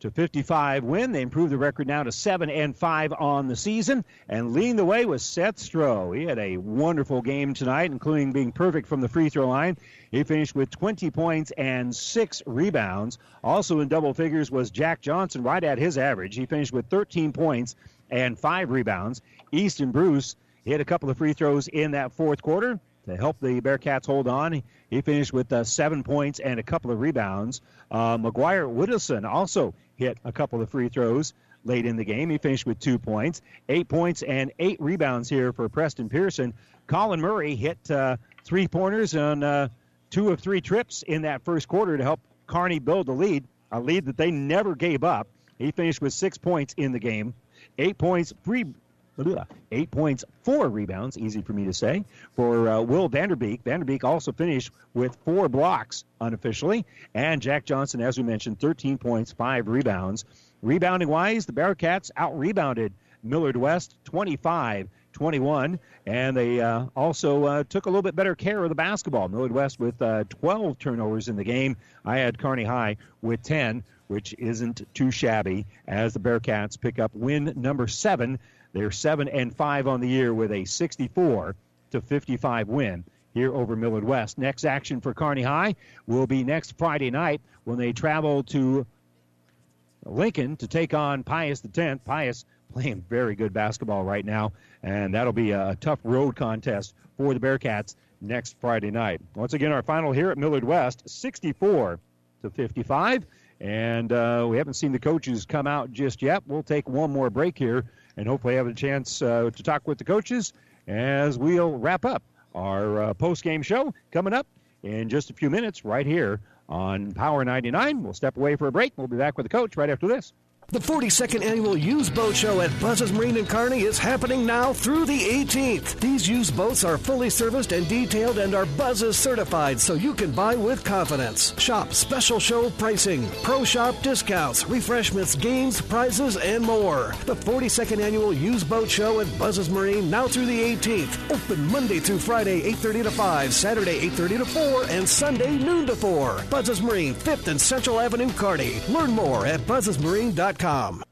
to 55 win. They improved the record now to 7 and 5 on the season. And leading the way was Seth Stroh. He had a wonderful game tonight, including being perfect from the free throw line. He finished with 20 points and 6 rebounds. Also in double figures was Jack Johnson, right at his average. He finished with 13 points and 5 rebounds. Easton Bruce hit a couple of free throws in that fourth quarter to help the Bearcats hold on. He finished with uh, seven points and a couple of rebounds. Uh, McGuire Whittleson also hit a couple of free throws late in the game. He finished with two points, eight points, and eight rebounds here for Preston Pearson. Colin Murray hit uh, three pointers on uh, two of three trips in that first quarter to help Kearney build the lead, a lead that they never gave up. He finished with six points in the game, eight points, three Eight points, four rebounds, easy for me to say, for uh, Will Vanderbeek. Vanderbeek also finished with four blocks unofficially. And Jack Johnson, as we mentioned, 13 points, five rebounds. Rebounding wise, the Bearcats out rebounded Millard West 25 21. And they uh, also uh, took a little bit better care of the basketball. Millard West with uh, 12 turnovers in the game. I had Kearney High with 10, which isn't too shabby as the Bearcats pick up win number seven they're 7 and 5 on the year with a 64 to 55 win here over Millard West. Next action for Kearney High will be next Friday night when they travel to Lincoln to take on Pius X. Pius playing very good basketball right now, and that'll be a tough road contest for the Bearcats next Friday night. Once again, our final here at Millard West, 64 to 55. And uh, we haven't seen the coaches come out just yet. We'll take one more break here and hopefully have a chance uh, to talk with the coaches as we'll wrap up our uh, post game show coming up in just a few minutes right here on Power 99. We'll step away for a break. We'll be back with the coach right after this. The 42nd annual used boat show at Buzz's Marine in Kearney is happening now through the 18th. These used boats are fully serviced and detailed and are Buzz's certified so you can buy with confidence. Shop special show pricing, pro shop discounts, refreshments, games, prizes, and more. The 42nd annual used boat show at Buzz's Marine now through the 18th. Open Monday through Friday 8:30 to 5, Saturday 8:30 to 4, and Sunday noon to 4. Buzz's Marine, 5th and Central Avenue, Kearney. Learn more at buzzesmarine.com. Sports.com.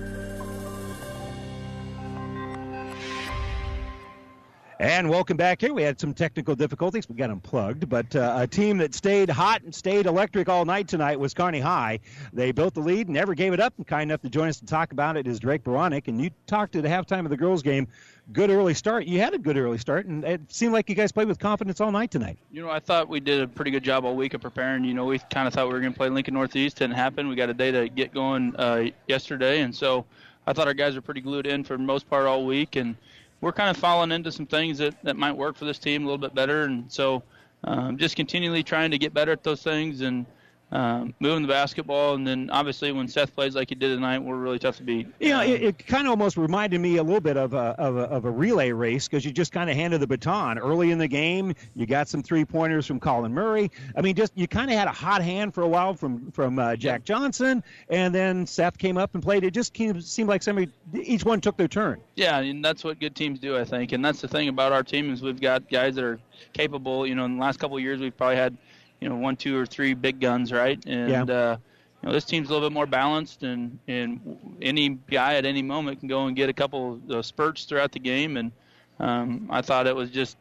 And welcome back here. We had some technical difficulties. We got unplugged, but uh, a team that stayed hot and stayed electric all night tonight was Kearney High. They built the lead, never gave it up, and kind enough to join us to talk about it is Drake Beranek. And you talked at the halftime of the girls' game. Good early start. You had a good early start, and it seemed like you guys played with confidence all night tonight. You know, I thought we did a pretty good job all week of preparing. You know, we kind of thought we were going to play Lincoln Northeast. Didn't happen. We got a day to get going uh, yesterday, and so I thought our guys were pretty glued in for the most part all week, and we're kind of falling into some things that, that might work for this team a little bit better. And so um, just continually trying to get better at those things and um, moving the basketball. And then obviously when Seth plays like he did tonight, we're really tough to beat. You know, it, it kind of almost reminded me a little bit of a, of a, of a relay race because you just kind of handed the baton early in the game. You got some three pointers from Colin Murray. I mean, just you kind of had a hot hand for a while from from uh, Jack Johnson, and then Seth came up and played. It just seemed like somebody each one took their turn. Yeah, and that's what good teams do, I think. And that's the thing about our team is we've got guys that are capable. You know, in the last couple of years, we've probably had you know one, two, or three big guns, right? And Yeah. uh, you know this team's a little bit more balanced, and and any guy at any moment can go and get a couple of spurts throughout the game. And um, I thought it was just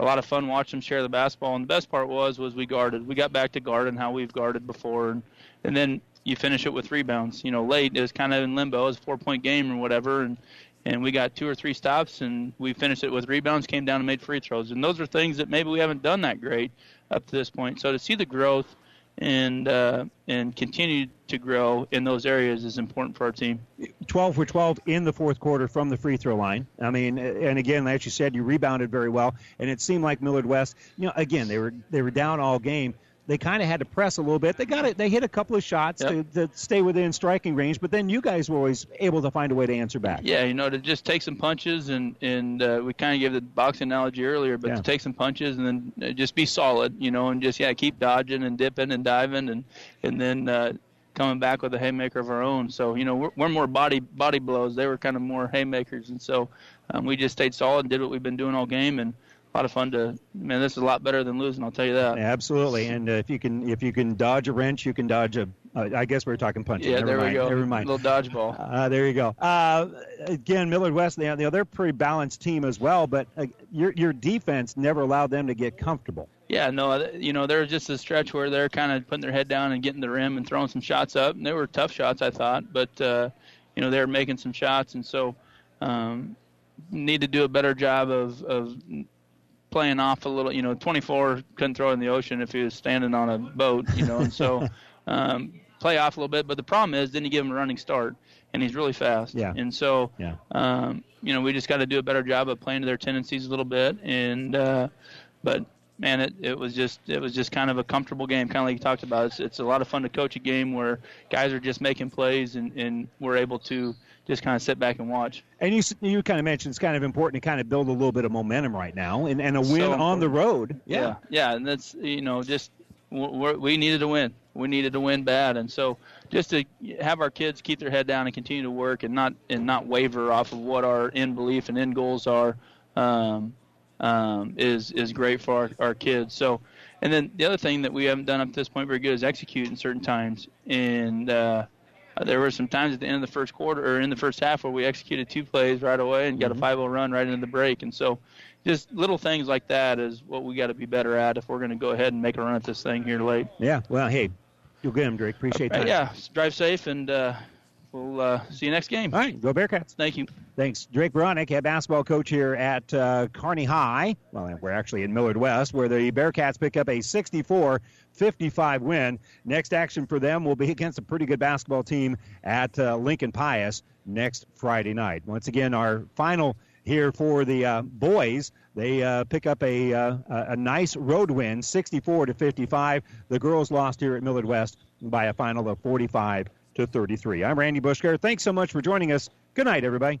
a lot of fun watching them share the basketball. And the best part was was we guarded. We got back to guarding how we've guarded before, and and then you finish it with rebounds. You know, late it was kind of in limbo. It was a four point game or whatever, and and we got two or three stops, and we finished it with rebounds, came down and made free throws. And those are things that maybe we haven't done that great up to this point. So to see the growth and uh, and continue to grow in those areas is important for our team. 12 for 12 in the fourth quarter from the free throw line. I mean, and again, as you said, you rebounded very well, and it seemed like Millard West. You know, again, they were they were down all game. They kind of had to press a little bit. They got it. They hit a couple of shots to, to stay within striking range, but then you guys were always able to find a way to answer back. Yeah, you know, to just take some punches and and uh, we kind of gave the boxing analogy earlier, but Yeah. to take some punches and then uh, just be solid, you know, and just yeah, keep dodging and dipping and diving and and then uh, coming back with a haymaker of our own. So you know, we're, we're more body body blows. They were kind of more haymakers, and so um, we just stayed solid and did what we've been doing all game and. A lot of fun to man. This is a lot better than losing. I'll tell you that. Absolutely, and uh, if you can if you can dodge a wrench, you can dodge a. Uh, I guess we are talking punches. Yeah, Never there we go. Never mind. Little dodgeball. [LAUGHS] Uh, there you go. Uh, again, Millard West, they, you know, they're a pretty balanced team as well, but uh, your your defense never allowed them to get comfortable. Yeah, no, you know, there was just a stretch where they're kind of putting their head down and getting the rim and throwing some shots up, and they were tough shots, I thought, but uh, you know, they were making some shots, and so um, need to do a better job of of playing off a little. You know, 24 couldn't throw in the ocean if he was standing on a boat, you know, and so [LAUGHS] um, play off a little bit. But the problem is, then you give him a running start, and he's really fast, Yeah. and so Yeah. um, you know, we just got to do a better job of playing to their tendencies a little bit. And uh, but man, it, it was just it was just kind of a comfortable game, kind of like you talked about. It's it's a lot of fun to coach a game where guys are just making plays and and we're able to just kind of sit back and watch. And you you kind of mentioned it's kind of important to kind of build a little bit of momentum right now, and, and a win So on the road. Yeah, yeah, and that's you know just we're, we needed to win. We needed to win bad, and so just to have our kids keep their head down and continue to work and not and not waver off of what our end belief and end goals are. um, um, is is great for our, our kids. So, and then the other thing that we haven't done up to this point very good is execute in certain times. And uh, there were some times at the end of the first quarter or in the first half where we executed two plays right away and got Mm-hmm. a 5 0 run right into the break. And so, just little things like that is what we got to be better at if we're going to go ahead and make a run at this thing here late. Yeah. Well, hey, you'll get him, Drake. Appreciate Right, that. yeah, drive safe and uh, we'll uh, see you next game. All right, go Bearcats. Thank you. Thanks. Drake Beranek, head basketball coach here at uh, Kearney High. Well, we're actually in Millard West, where the Bearcats pick up a 64 55 win. Next action for them will be [LAUGHS] against a pretty good basketball team at uh, Lincoln Pius next Friday night. Once again, our final here for the uh, boys. They uh, pick up a, uh, a nice road win, 64 to 55. The girls lost here at Millard West by a final of 45 to 33. I'm Randy Bushker. Thanks so much for joining us. Good night, everybody.